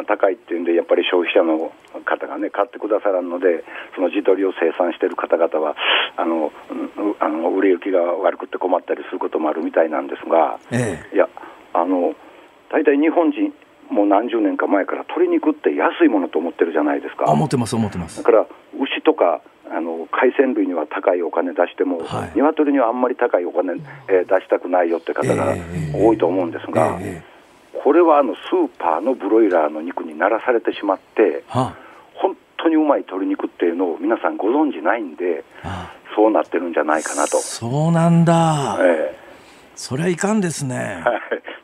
高いっていうんで、やっぱり消費者の方がね、買ってくださらんので、その地鶏を生産している方々は、あのあの売れ行きが悪くて困ったりすることもあるみたいなんですが、ええ、いや、あの大体日本人、もう何十年か前から鶏肉って安いものと思ってるじゃないですか。思ってます、思ってます。だから牛とかあの海鮮類には高いお金出しても、はい、鶏にはあんまり高いお金、えー、出したくないよって方が多いと思うんですが、えーえー、これはあのスーパーのブロイラーの肉にならされてしまって、はあ、本当にうまい鶏肉っていうのを皆さんご存じないんで、はあ、そうなってるんじゃないかなと。そうなんだ、えーそれはいかんですね。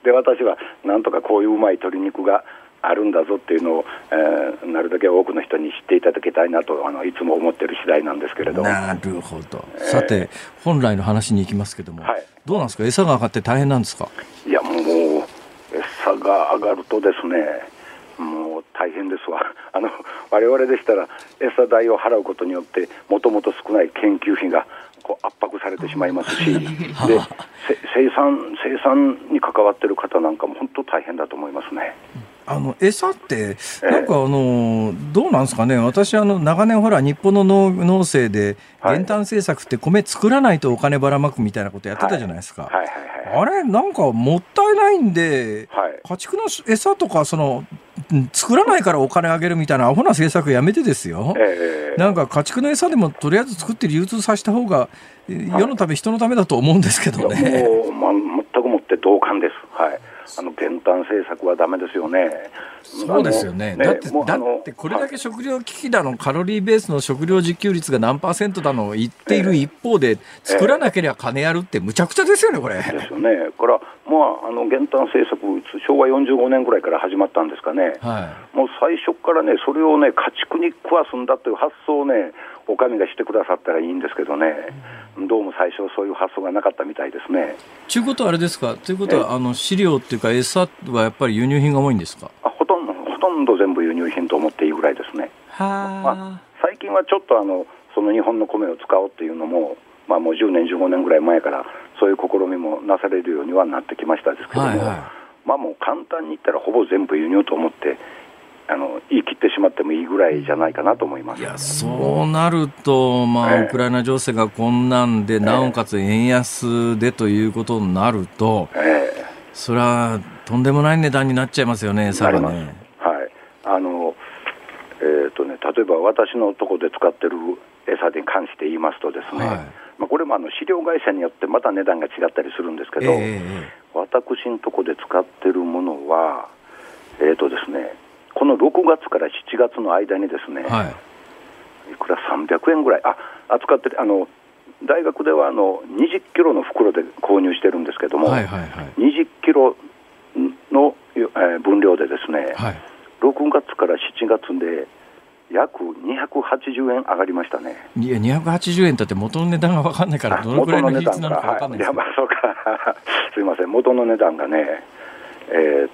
で私はなんとかこういううまい鶏肉があるんだぞっていうのを、えー、なるだけ多くの人に知っていただきたいなとあのいつも思ってる次第なんですけれどなるほど、えー、さて本来の話に行きますけども、はい、どうなんですか？餌が上がって大変なんですか？いやもう餌が上がるとですねもう大変ですわ。あの我々でしたら餌代を払うことによってもともと少ない研究費がこう圧迫されてしまいますし で生産生産に関わっている方なんかも本当大変だと思いますね。あの餌って、なんかあの、どうなんですかね、私、あの長年、ほら、日本の農農政で、減反政策って米作らないとお金ばらまくみたいなことやってたじゃないですか。あれ、なんかもったいないんで、家畜の餌とか、その、作らないからお金あげるみたいなアホな政策やめてですよ、えー、なんか家畜の餌でもとりあえず作って流通させた方が世のため、人のためだと思うんですけどね。もう、まあ、全くもって同感です。はいあの減反政策はだめですよね。そうですよね。ねだって、だってこれだけ食料危機だの、カロリーベースの食料自給率が何パーセントだの言っている一方で、作らなければ金やるってむちゃくちゃですよね、これ。ですよね。これは、まあ、あの減反政策、昭和45年ぐらいから始まったんですかね。はい、もう最初からね、それをね、家畜に食わすんだという発想をね、お上がしてくださったらいいんですけどね。うんどうも最初、そういう発想がなかったみたいですね。ということはあれですか、ということは、あの飼料っていうか、餌はやっぱり輸入品が多いんですか？あほとんどほとんど全部輸入品と思っていいぐらいですね。はまあ、最近はちょっとあのその日本の米を使おうっていうのも、まあ、もう10年、15年ぐらい前から、そういう試みもなされるようにはなってきましたですけども、はいはい、まあ、もう簡単に言ったら、ほぼ全部輸入と思って、あの言い切ってしまってもいいぐらいじゃないかなと思います。いやそうなると、まあ、ウクライナ情勢がこんなんで、なおかつ円安でということになると、えそれはとんでもない値段になっちゃいますよね、さらね。はい。あのえーとね、例えば私のところで使ってる餌に関して言いますとですね、はい、まあ、これもあの飼料会社によってまた値段が違ったりするんですけど、えー、私のところで使ってるものは、えーとですね、この6月から7月の間にですね、はい、いくら300円ぐらい、あ扱ってあの大学ではあの20キロの袋で購入してるんですけども、はいはいはい、20キロの、えー、分量でですね、はい、6月から7月で約280円上がりましたね。いや、280円だって元の値段が分かんないから、どのくらいの比率なのか分かんないです、はい、いや、まあ、そうか。すみません、元の値段がね、えー、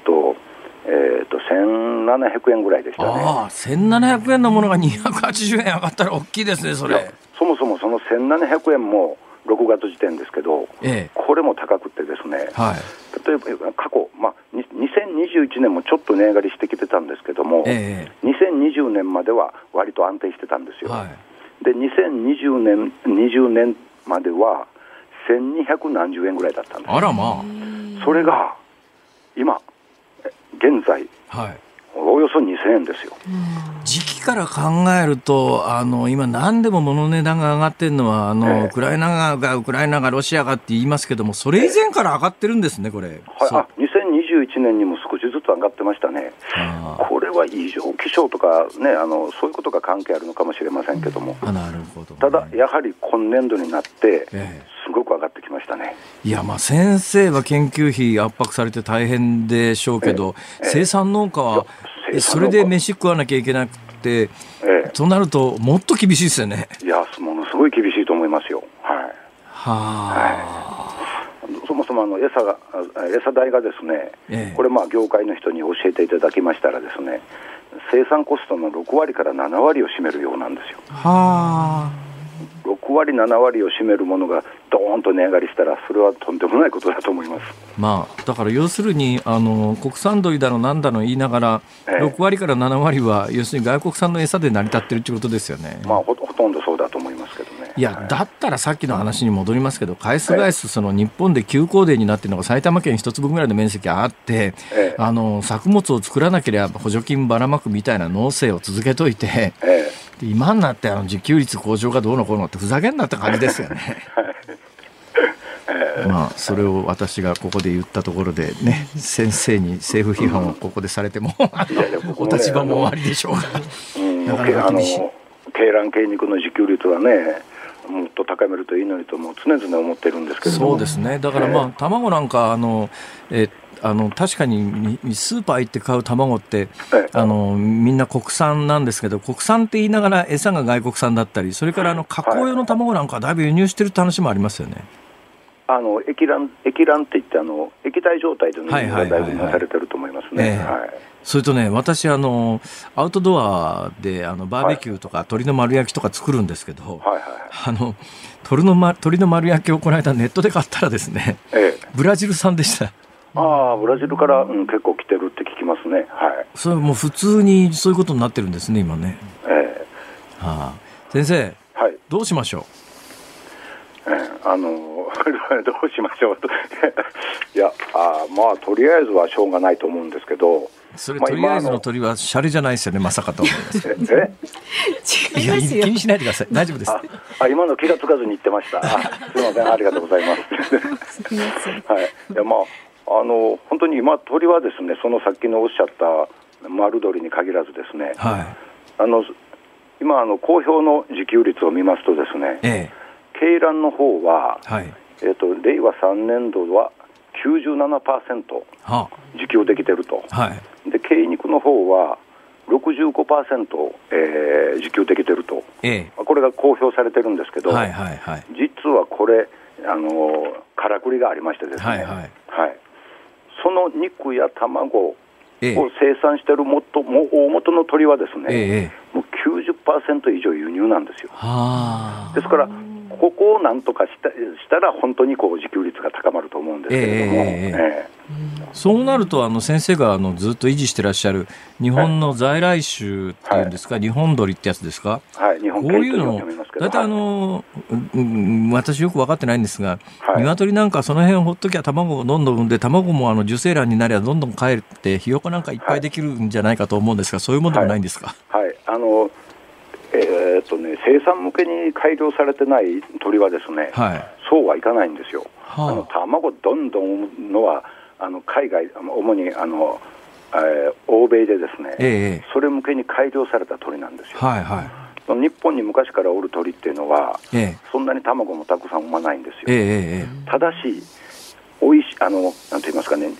1700円ぐらいでしたね。ああ1700円のものが280円上がったら大きいですねそれ。そもそもその1700円も6月時点ですけど、ええ、これも高くてですね、はい、例えば過去、まあ、2021年もちょっと値上がりしてきてたんですけども、えー、2020年までは割と安定してたんですよ。はい、で2020年 ,20 年までは1200何十円ぐらいだったんです。あらまあ。それが今現在、はい、およそ2000円ですよ。時期から考えると、あの今、何でも物の値段が上がってるのはあの、えー、ウクライナがウクライナがロシアがって言いますけども、それ以前から上がってるんですね、これ。はい、あ2021年にも少し上がってましたね、これは異常気象とか、ね、あのそういうことが関係あるのかもしれませんけども、なるほど、ね、ただ、やはり今年度になって、すごく上がってきましたね、いや、まあ、先生は研究費圧迫されて大変でしょうけど、生産農家はそれで飯食わなきゃいけなくて、えとなると、もっと厳しいですよね。いや、ものすごい厳しいと思いますよ。はい。はあ、はい、そもそもあの餌が餌代がですね、ええ、これ、まあ、業界の人に教えていただきましたらですね、生産コストの6割から7割を占めるようなんですよ。はあ。6割、7割を占めるものがどーんと値上がりしたら、それはとんでもないことだと思います、まあ、だから要するにあの、国産鶏だの、なんだの言いながら、え6割から7割は、要するに外国産の餌で成り立ってるってことですよね、まあほ、ほとんどそうだと思います。いや、はい、だったらさっきの話に戻りますけど、返す返す、その日本で休耕田になっているのが埼玉県一粒ぐらいの面積あって、えあの作物を作らなければ補助金ばらまくみたいな農政を続けといて、え今になってあの自給率向上がどうのこうのってふざけんなって感じですよね。まあ、それを私がここで言ったところでね、先生に政府批判をここでされても、お立場も終わりでしょうが、なかなか厳しい。鶏卵鶏肉の自給率はね、もっと高めるといいのにと、もう常々思ってるんですけどそうですね、だからまあ、卵なんか、あのえーあの確かにスーパー行って買う卵って、あのみんな国産なんですけど国産って言いながら餌が外国産だったりそれからあの加工用の卵なんかだいぶ輸入してるって話もありますよね。あの液卵液卵って言ってあの液体状態での輸入がだいぶなされてると思いますね。それとね、私、あの、アウトドアで、あの、バーベキューとか、鶏の丸焼きとか作るんですけど、はいはい、あの、鶏の、ま、鶏の丸焼きをこの間ネットで買ったらですね、ええ、ブラジル産でした。ああ、ブラジルから、うん、結構来てるって聞きますね。はい。それもう普通にそういうことになってるんですね、今ね。ええはあ、先生、はい、どうしましょう？えー、あの どうしましょう？と いやあまあとりあえずはしょうがないと思うんですけどそれ、とりあえずの鳥はシャレじゃないですよねまさかと思います。え 違います気にしないでください。大丈夫です。あ今の気がつかずに言ってました。すみません。ありがとうございます。はい。いやまああの本当に今、鳥はですねそのさっきのおっしゃった丸鳥に限らずですね、はい、あの今あの、公表の自給率を見ますとですね、ええ、鶏卵の方は、はい、えーと、令和3年度は97%自給できてると、はい、で鶏肉の方は65%、えー、自給できてると、ええ、これが公表されてるんですけど、はいはいはい、実はこれ、あのからくりがありましてですね、はい、はい。はい。その肉や卵を生産しているもとも大元の鳥はですね、ええ、もう90%以上輸入なんですよ。ですからここをなんとかしたしたら、本当にこう自給率が高まると思うんですけれども、えーえー、そうなると、あの先生があのずっと維持してらっしゃる日本の在来種っていうんですか、はい、日本鳥ってやつですか、はい、日本こういうの、大体あの、うん、私、よく分かってないんですが、はい、鶏なんかその辺ほっときゃ卵をどんどん産んで、卵もあの受精卵になりゃどんどん帰って、ひよこなんかいっぱいできるんじゃないかと思うんですが、そういうものでもないんですか？はい、はい、あのえーとね、生産向けに改良されてない鳥はですね、はい、そうはいかないんですよ。はあ、あの卵どんどん産むのはあの海外主にあの、えー、欧米でですね、ええ、それ向けに改良された鳥なんですよ。はいはい、日本に昔からおる鳥っていうのは、ええ、そんなに卵もたくさん産まないんですよ。ええ、ただしおいしあのなんて言いますかね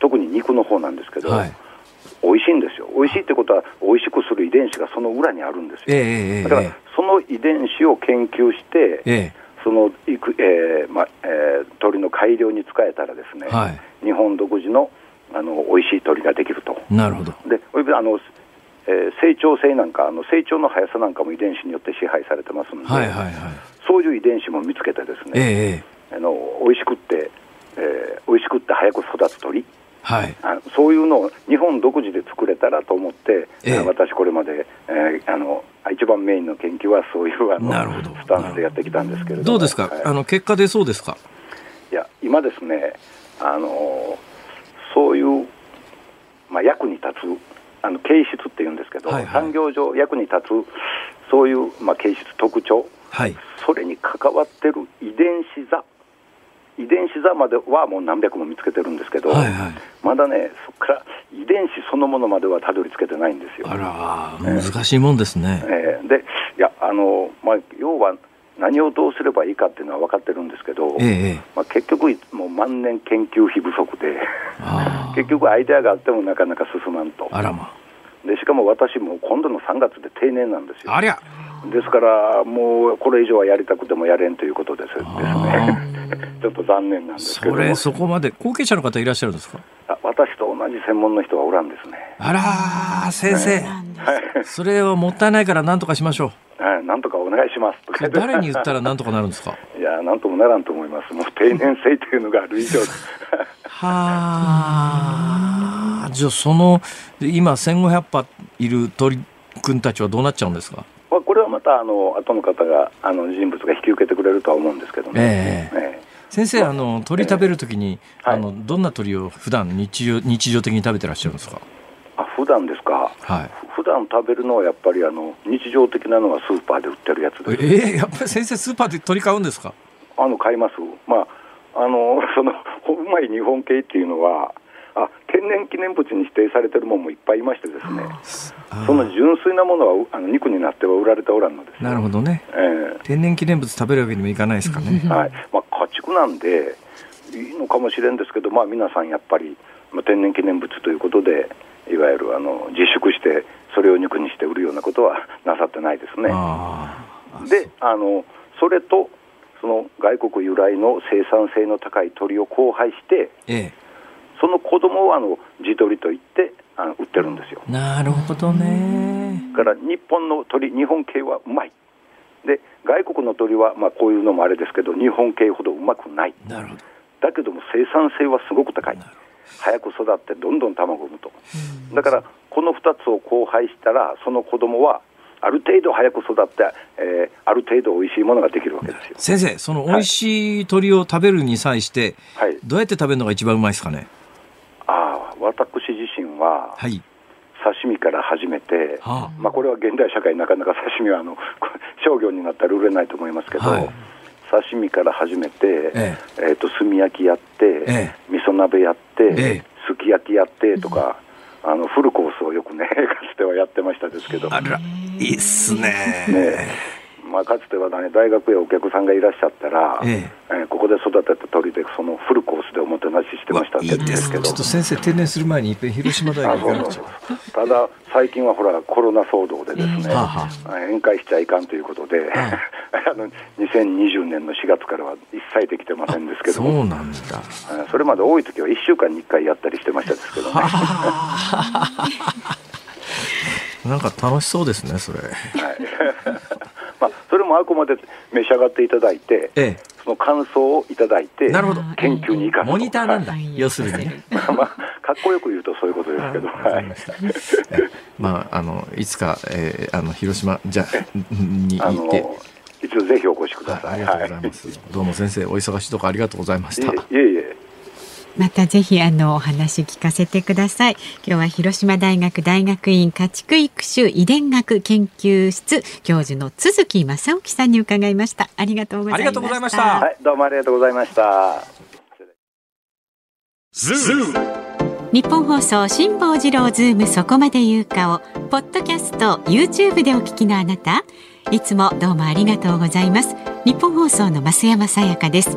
特に肉の方なんですけど、はい美味しいんですよ、美味しいってことは、美味しくする遺伝子がその裏にあるんですよ、えー、だからその遺伝子を研究して、えー、そのいく、えーまえー、鳥の改良に使えたら、ですね、はい、日本独自のあの美味しい鳥ができると。なるほど。であのえー、成長性なんかあの、成長の速さなんかも遺伝子によって支配されてますので、はいはいはい、そういう遺伝子も見つけて、ですね、えー、あの美味しくって、えー、美味しくって早く育つはい、あそういうのを日本独自で作れたらと思って、えー、私これまで、えー、あの一番メインの研究は そういうあのスタンスでやってきたんですけれどどうですか、はい、あの結果でそうですか？いや今ですねあのそういう、まあ、役に立つあの形質っていうんですけど、はいはい、産業上役に立つそういう、まあ、形質特徴、はい、それに関わってる遺伝子座遺伝子座まではもう何百も見つけてるんですけど、はいはい、まだね、そこから遺伝子そのものまではたどり着けてないんですよ。あら、難しいもんですね。えー、で、いや、あの、まあ、要は、何をどうすればいいかっていうのは分かってるんですけど、ええ、まあ、結局、もう万年研究費不足で、結局、アイデアがあってもなかなか進まんと。あらまでしかも私も今度の3月で定年なんですよ。ありゃですから、もうこれ以上はやりたくてもやれんということです。ですね。ちょっと残念なんですけど。それ、そこまで、後継者の方いらっしゃるんですか？あ私と同じ専門の人はおらんですね。あら先生、はい、それはもったいないからなんとかしましょう。はい、なんとかお願いします。誰に言ったらなんとかなるんですか？いや、なんともならんと思います。もう定年制というのがある以上はあ、じゃあその、今1500羽いる鳥くんたちはどうなっちゃうんですか？これはまたあの後の方があの人物が引き受けてくれるとは思うんですけどね。えー、えー先生、あの鳥食べるときに、えー、あのどんな鳥を普段日常日常的に食べてらっしゃるんですか？あ普段ですか？はい。普段食べるのはやっぱりあの日常的なのはスーパーで売ってるやつです。ええー、やっぱり先生スーパーで鳥買うんですか？あの買います。まああのそのうまい日本系っていうのは。あ天然記念物に指定されてるものもいっぱいいましてですね、その純粋なものはあの肉になっては売られておらんので。すなるほどね、えー、天然記念物食べるわけにもいかないですかね。はい。まあ、家畜なんで、いいのかもしれんですけど、まあ、皆さんやっぱり、まあ、天然記念物ということで、いわゆるあの自粛して、それを肉にして売るようなことはなさってないですね。であのそれとその外国由来の生産性の高い鳥を交配して、ええ、その子供をあの地鳥といってあの売ってるんですよ。なるほどね。から日本の鳥、日本系はうまい。で外国の鳥は、まあ、こういうのもあれですけど日本系ほどうまくない。なるほどだけども生産性はすごく高い。早く育ってどんどん卵を産むと。だからこの2つを交配したらその子供はある程度早く育って、えー、ある程度美味しいものができるわけですよ先生、その美味しい鳥を食べるに際して、はい、どうやって食べるのが一番うまいですかね？ああ私自身は、はい、刺身から始めて、はあ、まあ、これは現代社会、なかなか 刺身はあの商業になったら売れないと思いますけど、はい、刺身から始めて、ええ。えー、と炭焼きやって、ええ、味噌鍋やって、ええ、すき焼きやってとか、うん、あのフルコースをよくね、かつてはやってましたですけど。あら、いいっすね。ねまあ、かつては、ね、大学へお客さんがいらっしゃったら、ええ。えー、ここで育てた鳥で、そのフルコースでおもてなししてましたんですけど、ちょっと先生、定年する前に、いっぺん広島大学行かなくちゃただ、最近はほら、コロナ騒動でですね、宴会しちゃいかんということで、あの2020年の4月からは一切できてませんですけど。そうなんだ。それまで多い時は1週間に1回やったりしてましたですけどね。なんか楽しそうですね、それ。はいまあ、それもあくまで召し上がっていただいて、ええ、その感想をいただいて、なるほど。研究に生かす。モニターなんだ、はい、要するに、まあ、まあ、かっこよく言うとそういうことですけど、はい、まあ、あのいつか、えー、あの広島じゃに行って。いつぜひお越しください。ありがとうございます。はい、どうも先生、お忙しいところありがとうございました。いえいえ。またぜひあのお話聞かせてください。今日は広島大学大学院家畜育種遺伝学研究室教授の鈴木正興さんに伺いました。ありがとうございました。はいどうもありがとうございました。日本放送辛坊治郎ズームそこまで言うかをポッドキャスト YouTube でお聞きのあなたいつもどうもありがとうございます。日本放送の増山さやかです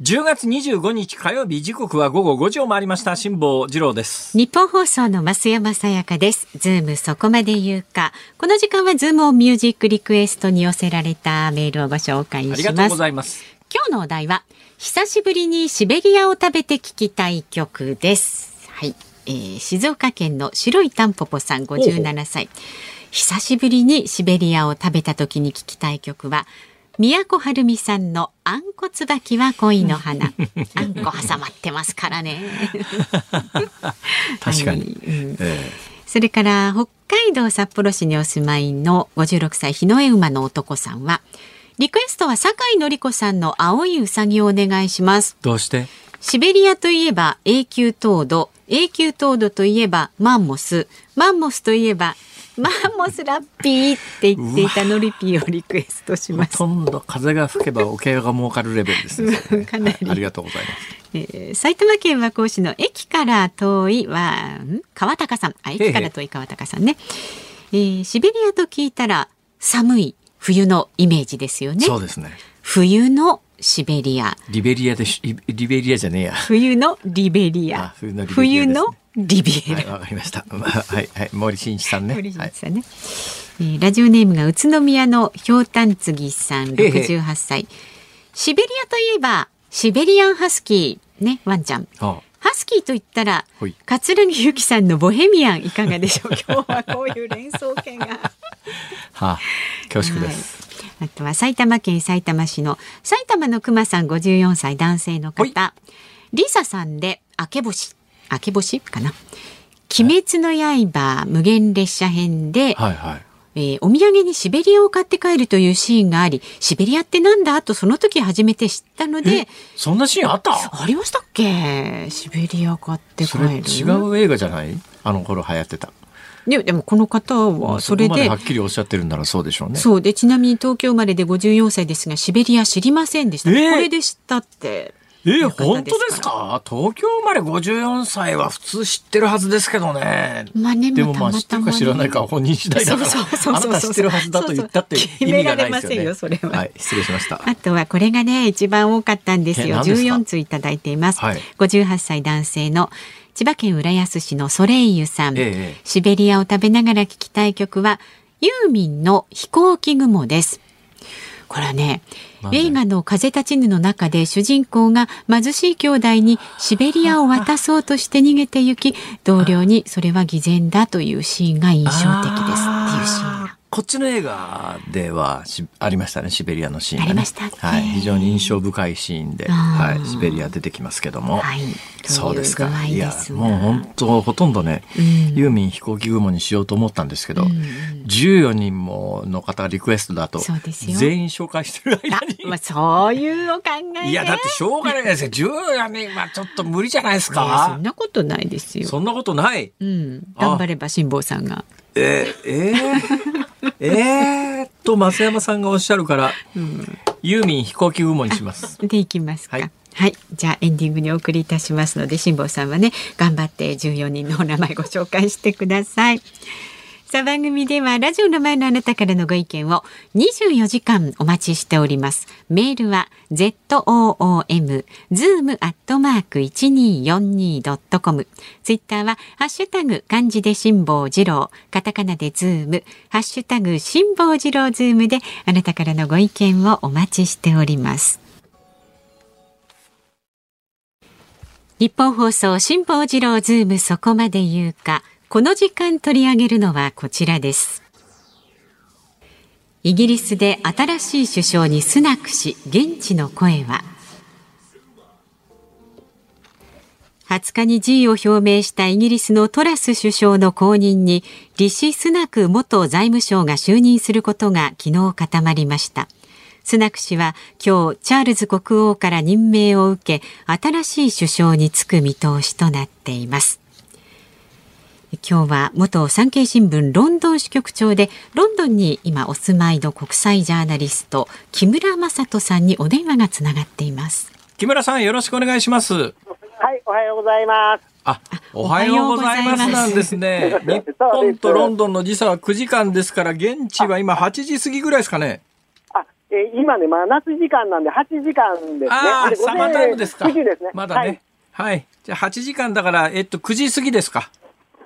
10月25日火曜日時刻は午後5時を回りました。辛坊治郎です。日本放送の増山さやかです。ズームそこまで言うか。この時間はズームオンミュージックリクエストに寄せられたメールをご紹介します。ありがとうございます。今日のお題は久しぶりにシベリアを食べて聞きたい曲です。はい、えー、静岡県の白いタンポポさん57歳。久しぶりにシベリアを食べた時に聞きたい曲は都はるみさんのアンコ椿は恋の花。あんこ挟まってますからね。確かに。はい。うん。えーそれから北海道札幌市にお住まいの56歳日の絵馬の男さんはリクエストは酒井法子さんの碧いうさぎをお願いします。どうして？シベリアといえば永久凍土。永久凍土といえばマンモス。マンモスといえばマンモスラッピーって言っていたノリピーをリクエストします。ほとんど風が吹けばおけが儲かるレベルですね。かなり、ありがとうございます。えー、埼玉県和光市の駅から遠いは川高さん。あ駅から遠い川高さんね。えー、シベリアと聞いたら寒い冬のイメージですよね。そうですね。冬のシベリア。リベリアでリベリアじゃねえや。冬のリベリア。冬のリビエラ。わ、はい、かりました。はいはい森進一さんね。森進一さんね。はい、えー、ラジオネームが宇都宮のひょうたんつぎさん六十八歳。シベリアといえばシベリアンハスキーねワンちゃん。ハスキーと言ったら桂木由紀さんのボヘミアンいかがでしょう？今日はこういう連想系が。はあ、恐縮です。はい、あとは埼玉県埼玉市の埼玉の熊さん五十四歳男性の方。リサさんで明け星。明け星かな。鬼滅の刃無限列車編で、はいはい、えー、お土産にシベリアを買って帰るというシーンがあり、シベリアってなんだとその時初めて知ったので、そんなシーンあったありましたっけシベリア買って帰る。違う映画じゃないあの頃流行ってた。ででもこの方はそれではっきりおっしゃってるんならそうでしょうね。そうでちなみに東京生まれで54歳ですがシベリア知りませんでした。えー、これで知ったって。え本当ですか？東京生まれ54歳は普通知ってるはずですけどね。まあね、でもまあ知ってるか知らないか本人次第だから、そうそうそうあなた知ってるはずだと言ったって意味がないですよね。よそれは。はい、失礼しました。あとはこれがね、一番多かったんですよ。14通いただいています。はい、58歳男性の千葉県浦安市のソレイユさん、ええ、シベリアを食べながら聞きたい曲はユーミンの飛行機雲です。これはね映画の風立ちぬの中で主人公が貧しい兄弟にシベリアを渡そうとして逃げて行き同僚にそれは偽善だというシーンが印象的です。っていうシーンが。こっちの映画ではありましたねシベリアのシーンが、ね、ありましたはい、非常に印象深いシーンで、はい、シベリア出てきますけども、はい、そうですか。いやもう本当ほとんどね、うん、ユーミン飛行機雲にしようと思ったんですけど、うん、14人もの方リクエストだと全員紹介してる間に。まあ、そういうお考えいやだってしょうがないですよ。14人はちょっと無理じゃないですか。そんなことないですよ。そんなことない、うん、頑張れば辛坊さんが。えー、えー？えーと、増山さんがおっしゃるから、うん、ユーミン飛行機雲にします。で、いきますか。はいはい。じゃあエンディングにお送りいたしますので、辛坊さんはね、頑張って14人のお名前ご紹介してください。さあ番組ではラジオの前のあなたからのご意見を24時間お待ちしております。メールは z o o m zoom アットマーク一二四二ドットコム。ツイッターはハッシュタグ漢字で辛坊治郎、カタカナでズーム、ハッシュタグ辛坊治郎ズームであなたからのご意見をお待ちしております。日本放送辛坊治郎ズームそこまで言うか。この時間取り上げるのはこちらです。イギリスで新しい首相にスナク氏、現地の声は。20日に辞意を表明したイギリスのトラス首相の後任にリシ・スナク元財務相が就任することが昨日固まりました。スナク氏は今日チャールズ国王から任命を受け新しい首相に就く見通しとなっています。今日は元産経新聞ロンドン支局長でロンドンに今お住まいの国際ジャーナリスト木村正人さんにお電話がつながっています木村さんよろしくお願いしますはいおはようございますあ、おはようございますなんですね。日本とロンドンの時差は9時間ですから、現地は今8時過ぎぐらいですかね。あ、えー、今ね、真夏時間なんで8時間ですね。ああ、サマータイムですか。9時ですね。まだね。はい、はい。じゃあ8時間だから、えっと、9時過ぎですか。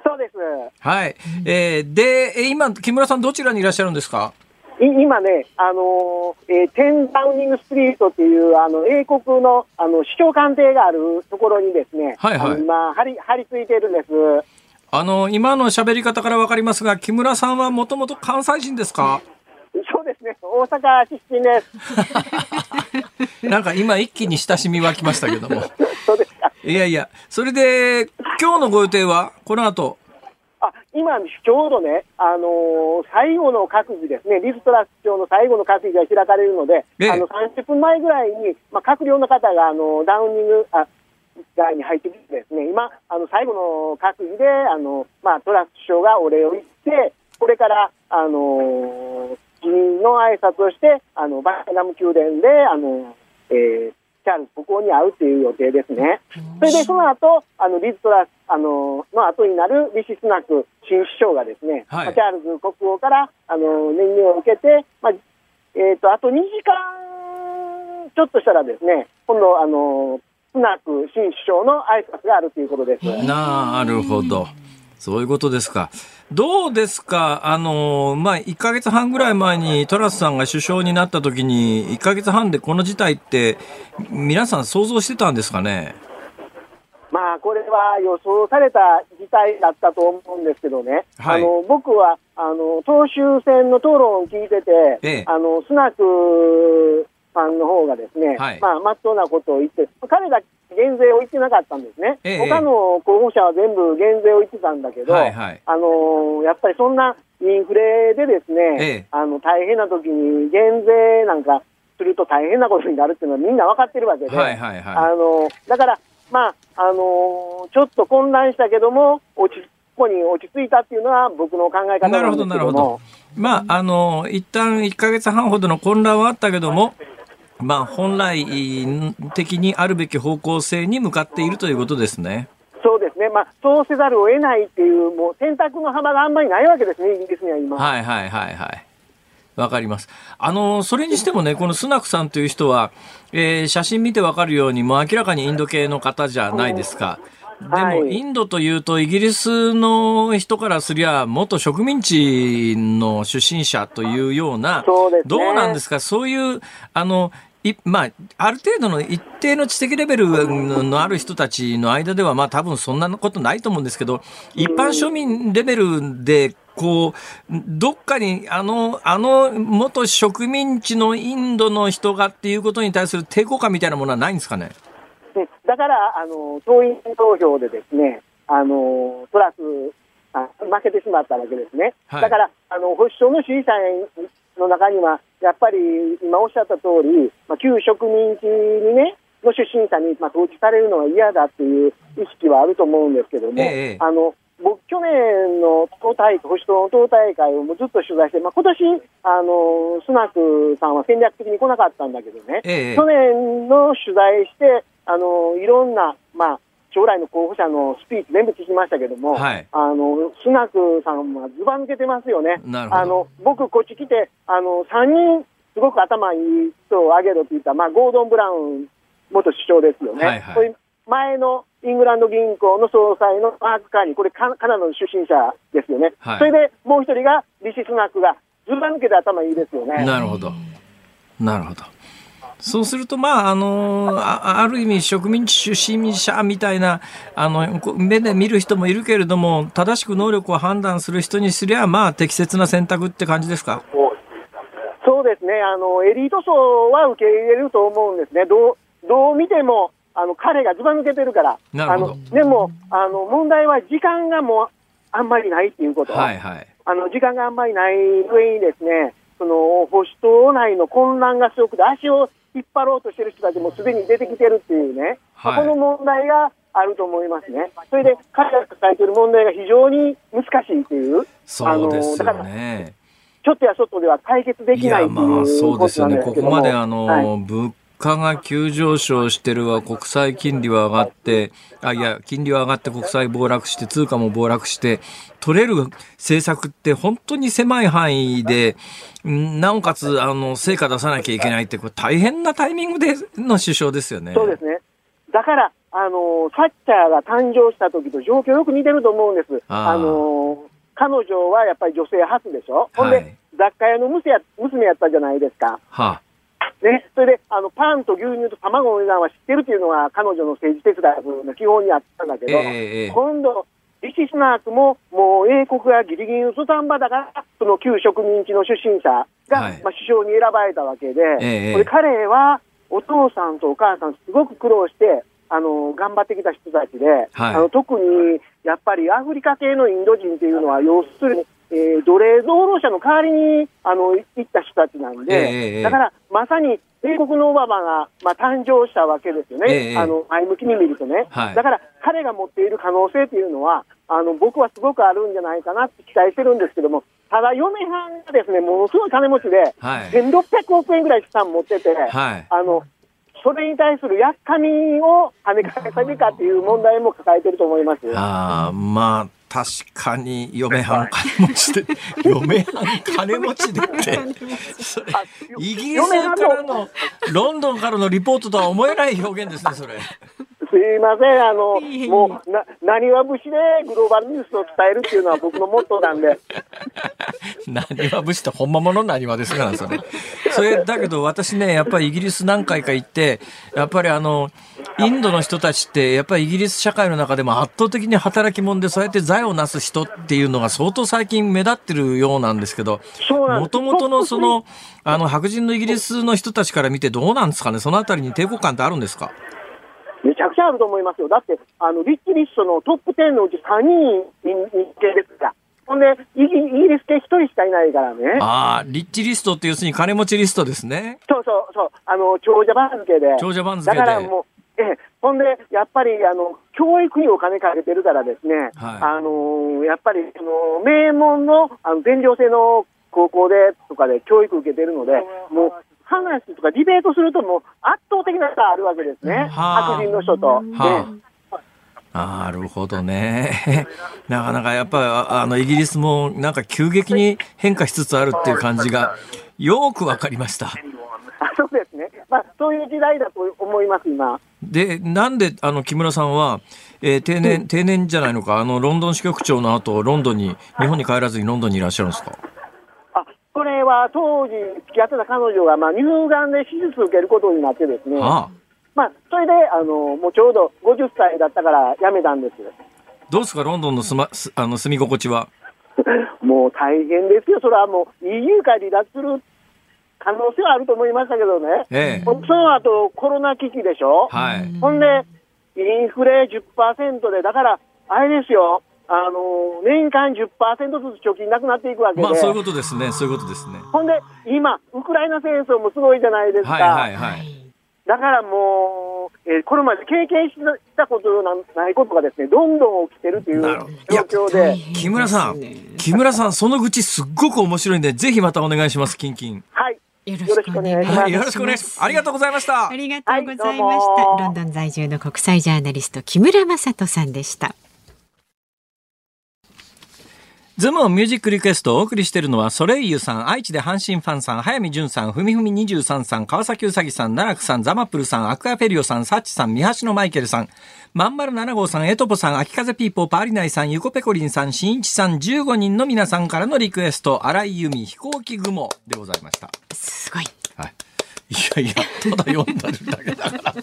そうです。はい。えー、で、今、木村さんどちらにいらっしゃるんですか？今ね、あのー、えー、テンダウニングストリートっていう、あの、英国の、あの、首相官邸があるところにですね、はいはい。今、張り、張り付いてるんです。あの、今の喋り方からわかりますが、木村さんはもともと関西人ですか？そうですね、大阪出身です。なんか今一気に親しみ湧きましたけども。そうで。いやいや、それで、今日のご予定は？この後。あ今、ちょうどね、あのー、最後の閣議ですね、リストラス長の最後の閣議が開かれるので、ええ、あの30分前ぐらいに、まあ、閣僚の方があのダウニングあ側に入ってきてですね、今、あの最後の閣議であの、まあ、トラス首相がお礼を言って、これから、あのー、辞任の挨拶をして、あのバッキナム宮殿で、あのえー、チャールズ国王に会うという予定ですね。それでその後あのリズトラスあのの後になるリシスナク新首相がですね、はい、チャールズ国王からあの年任を受けて、まあえーと、あと2時間ちょっとしたらですね今度あのスナク新首相の挨拶があるということです。なるほど。そういうことですか。どうですか？あの、まあ、1ヶ月半ぐらい前にトラスさんが首相になった時に、1ヶ月半でこの事態って、皆さん想像してたんですかね？まあ、これは予想された事態だったと思うんですけどね、はい、あの僕はあの党首選の討論を聞いてて、ええ、あのスナクさんの方がですね、はい、まあ、まっとうなことを言って、彼だけ減税を言ってなかったんですね、ええ、他の候補者は全部減税を言ってたんだけど、はいはい、あのやっぱりそんなインフレでですね、え、あの大変な時に減税なんかすると大変なことになるっていうのはみんな分かってるわけで、はいはいはい、あのだから、まああのちょっと混乱したけども、落ちここに落ち着いたっていうのは僕の考え方なんですけども。なるほど、なるほど。まあ、あの、一旦1か月半ほどの混乱はあったけども、まあ、本来的にあるべき方向性に向かっているということですね。そうですね、まあ、そうせざるを得ないっていう、もう選択の幅があんまりないわけですね、イギリスには今。はいはいはいはい。わかります。あの、それにしてもね、このスナクさんという人は、えー、写真見てわかるように、もう明らかにインド系の方じゃないですか。でも、インドというと、イギリスの人からすりゃ、元植民地の出身者というような、どうなんですか、そういう、あの、いまあ、ある程度の一定の知的レベルのある人たちの間では、まあ多分そんなことないと思うんですけど、一般庶民レベルで、こう、どっかに、あの、あの元植民地のインドの人がっていうことに対する抵抗感みたいなものはないんですかね？だから、あの、党員投票でですね、あの、トラス、あ負けてしまったわけですね。はい、だから、あの、保守党の支持者の中には、やっぱり今おっしゃった通り、まあ、旧植民地にね、の出身者に、まあ、統治されるのは嫌だっていう意識はあると思うんですけども、ええ、あの僕、去年の党大会、保守党の党大会をずっと取材して、まあ今年あのスナクさんは戦略的に来なかったんだけどね、え、去年の取材して、あのいろんな、まあ、将来の候補者のスピーチ全部聞きましたけども、はい、あのスナクさんはずば抜けてますよね。あの僕、こっち来てあの3人すごく頭いい人を挙げろって言ったまあ、ゴードン・ブラウン元首相ですよね。はいはい、前のイングランド銀行の総裁のマーク・カーニー、これカナダの出身者ですよね。はい、それでもう一人がリシ・スナクがずば抜けて頭いいですよね。なるほど。なるほど。そうすると、まあ、あのあ、ある意味植民地出身者みたいな、あの、目で見る人もいるけれども、正しく能力を判断する人にすりゃ、まあ、適切な選択って感じですか？そうですね。あの、エリート層は受け入れると思うんですね。どう、どう見ても、あの彼がずば抜けてるから、あのでもあの問題は時間がもうあんまりないっていうこと、はいはい、あの時間があんまりない上にですね、その保守党内の混乱がすごくて、足を引っ張ろうとしてる人たちもすでに出てきてるっていうね、はい、この問題があると思いますね。それで彼が抱えている問題が非常に難しいっていう。そうですよね。ちょっとやそっとでは解決できないいうそうですよね。ここまであの、はい、物価が急上昇してるわ、国債金利は上がって、あ、いや、金利は上がって国債暴落して、通貨も暴落して、取れる政策って本当に狭い範囲で、なおかつ、あの、成果出さなきゃいけないって、これ大変なタイミングでの首相ですよね。そうですね。だから、あの、サッチャーが誕生した時と状況よく似てると思うんです。ああの、彼女はやっぱり女性初でしょ？ほんで、雑貨屋の娘や娘やったじゃないですか。はあね、それであのパンと牛乳と卵の値段は知ってるっていうのが彼女の政治手伝いの基本にあったんだけど、えー、今度、リシスナークももう英国がギリギリの土壇場だから、その旧植民地の出身者が、はい、まあ、首相に選ばれたわけで、えー、これ彼はお父さんとお母さん、すごく苦労して、あの頑張ってきた人たちで、はい、あの特にやっぱりアフリカ系のインド人っていうのは、要するにえー、奴隷労働者の代わりにあの行った人たちなんで、えー、だからまさに英国のオバマが、まあ、誕生したわけですよね、えー、あの前向きに見るとね、はい、だから彼が持っている可能性というのは、あの僕はすごくあるんじゃないかなって期待してるんですけども、ただ、嫁はんがですねものすごい金持ちで、はい、1600億円ぐらい資産持ってて、はい、あのそれに対するやっかみを跳ね返さるかっていう問題も抱えてると思います。あまあ確かに嫁はん金持ちで、嫁はん金持ちでって、それ、イギリスからの、ロンドンからのリポートとは思えない表現ですね、それ。すいません、あの、もう、な、なにわ節でグローバルニュースを伝えるっていうのは僕のモットーなんで。なにわ節って本物のなにわですから、それ。それ、だけど私ね、やっぱりイギリス何回か行って、やっぱりあの、インドの人たちって、やっぱりイギリス社会の中でも圧倒的に働き者で、そうやって財を成す人っていうのが相当最近目立ってるようなんですけど、もともとのその、あの、白人のイギリスの人たちから見てどうなんですかね？そのあたりに抵抗感ってあるんですか？めちゃくちゃあると思いますよ。だって、あの、リッチリストのトップ10のうち3人日系ですから。ほんで、イギリス系1人しかいないからね。ああ、リッチリストって要するに金持ちリストですね。そうそうそう。あの、長者番付で。長者番付で。だからもう、ええ、ほんで、やっぱりあの教育にお金かけてるからですね、はい、あのやっぱりあの名門のあの全寮制の高校でとかで教育受けてるので、もう話とかディベートすると、もう圧倒的な差あるわけですね、白人の人と。はあ、なるほどね。なかなかやっぱりあのイギリスもなんか急激に変化しつつあるっていう感じがよくわかりました。あそうですね。まあそういう時代だと思います、今。で、なんであの木村さんは、えー、定年、うん、定年じゃないのか、あのロンドン支局長の後、ロンドンに、日本に帰らずにロンドンにいらっしゃるんですか？これは当時付き合ってた彼女が、まあ、乳がんで手術を受けることになってですね、ああ。まあ、それであのもうちょうど50歳だったから辞めたんです。どうですか、ロンドンのす、ま、あの住み心地は？もう大変ですよ、それはもう EU から離脱する可能性はあると思いましたけどね、ええ、その後コロナ危機でしょ、はい、ほんで、インフレ10%で、だから、あれですよ、あの年間10%ずつ貯金なくなっていくわけで、まあ、そういうことですね、そういうことですね。ほんで、今、ウクライナ戦争もすごいじゃないですか。はいはいはい、だからもう、えー、これまで経験したことないことがですね、どんどん起きてるという状況で。木村さん、木村さん、その愚痴すっごく面白いんで、ぜひまたお願いします、キンキン。はい。よろしくお願いします。よろしくお願いします。ありがとうございました。ありがとうございました。はい、ロンドン在住の国際ジャーナリスト木村正人さんでした。ズームオンミュージックリクエストをお送りしているのは、ソレイユさん、愛知で阪神ファンさん、早見淳さん、ふみふみ23さん、川崎うさぎさん、奈良さん、ザマップルさん、アクアフェリオさん、サッチさん、三橋のマイケルさん、まんまる7号さん、エトポさん、秋風ピーポー、パーリナイさん、ゆこペコリンさん、しんいちさん、15人の皆さんからのリクエスト、荒井由実、飛行機雲でございました。すごい。はい。いやいやただ読んだだけだから。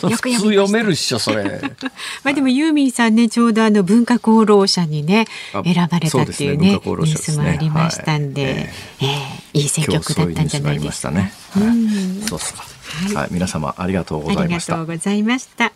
普通読めるっしょそれ。まあでもユーミンさんねちょうどあの文化功労者にね選ばれたっていうね、ね、ニュースもありましたんで、はい、えー、いい選曲だったんじゃないですかね、はい、そうですか、はい、はい、皆様ありがとうございました。ありがとうございました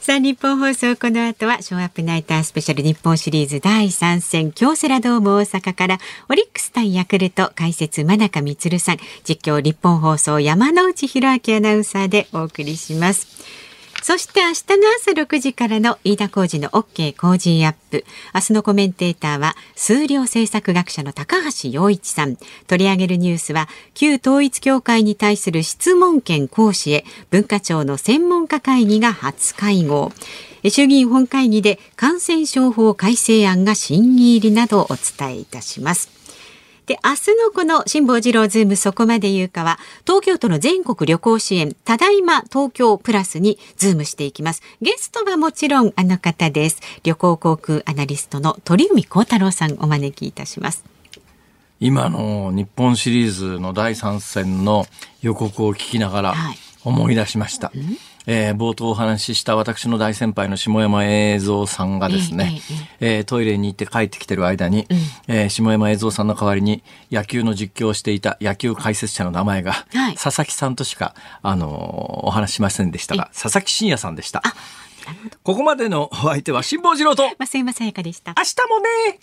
さあ日本放送この後はショーアップナイタースペシャル日本シリーズ第3戦京セラドーム大阪からオリックス対ヤクルト解説真中充さん実況日本放送山内博明アナウンサーでお送りします。そして明日の朝6時からの飯田浩二の OK Cozy up。明日のコメンテーターは数量政策学者の高橋洋一さん。取り上げるニュースは旧統一教会に対する質問権行使へ文化庁の専門家会議が初会合。衆議院本会議で感染症法改正案が審議入りなどをお伝えいたします。で、明日のこの辛坊治郎ズームそこまで言うかは、東京都の全国旅行支援、ただいま東京プラスにズームしていきます。ゲストはもちろんあの方です。旅行航空アナリストの鳥海高太朗さんお招きいたします。今の日本シリーズの第3戦の予告を聞きながら思い出しました。はいえー、冒頭お話しした私の大先輩の下山栄三さんがですね、えー、トイレに行って帰ってきてる間に、うん、えー、下山栄三さんの代わりに野球の実況をしていた野球解説者の名前が、はい、佐々木さんとしか、あのー、お話しませんでしたが、佐々木真也さんでした。ここまでのお相手は辛坊治郎と増山さやかでした？明日もね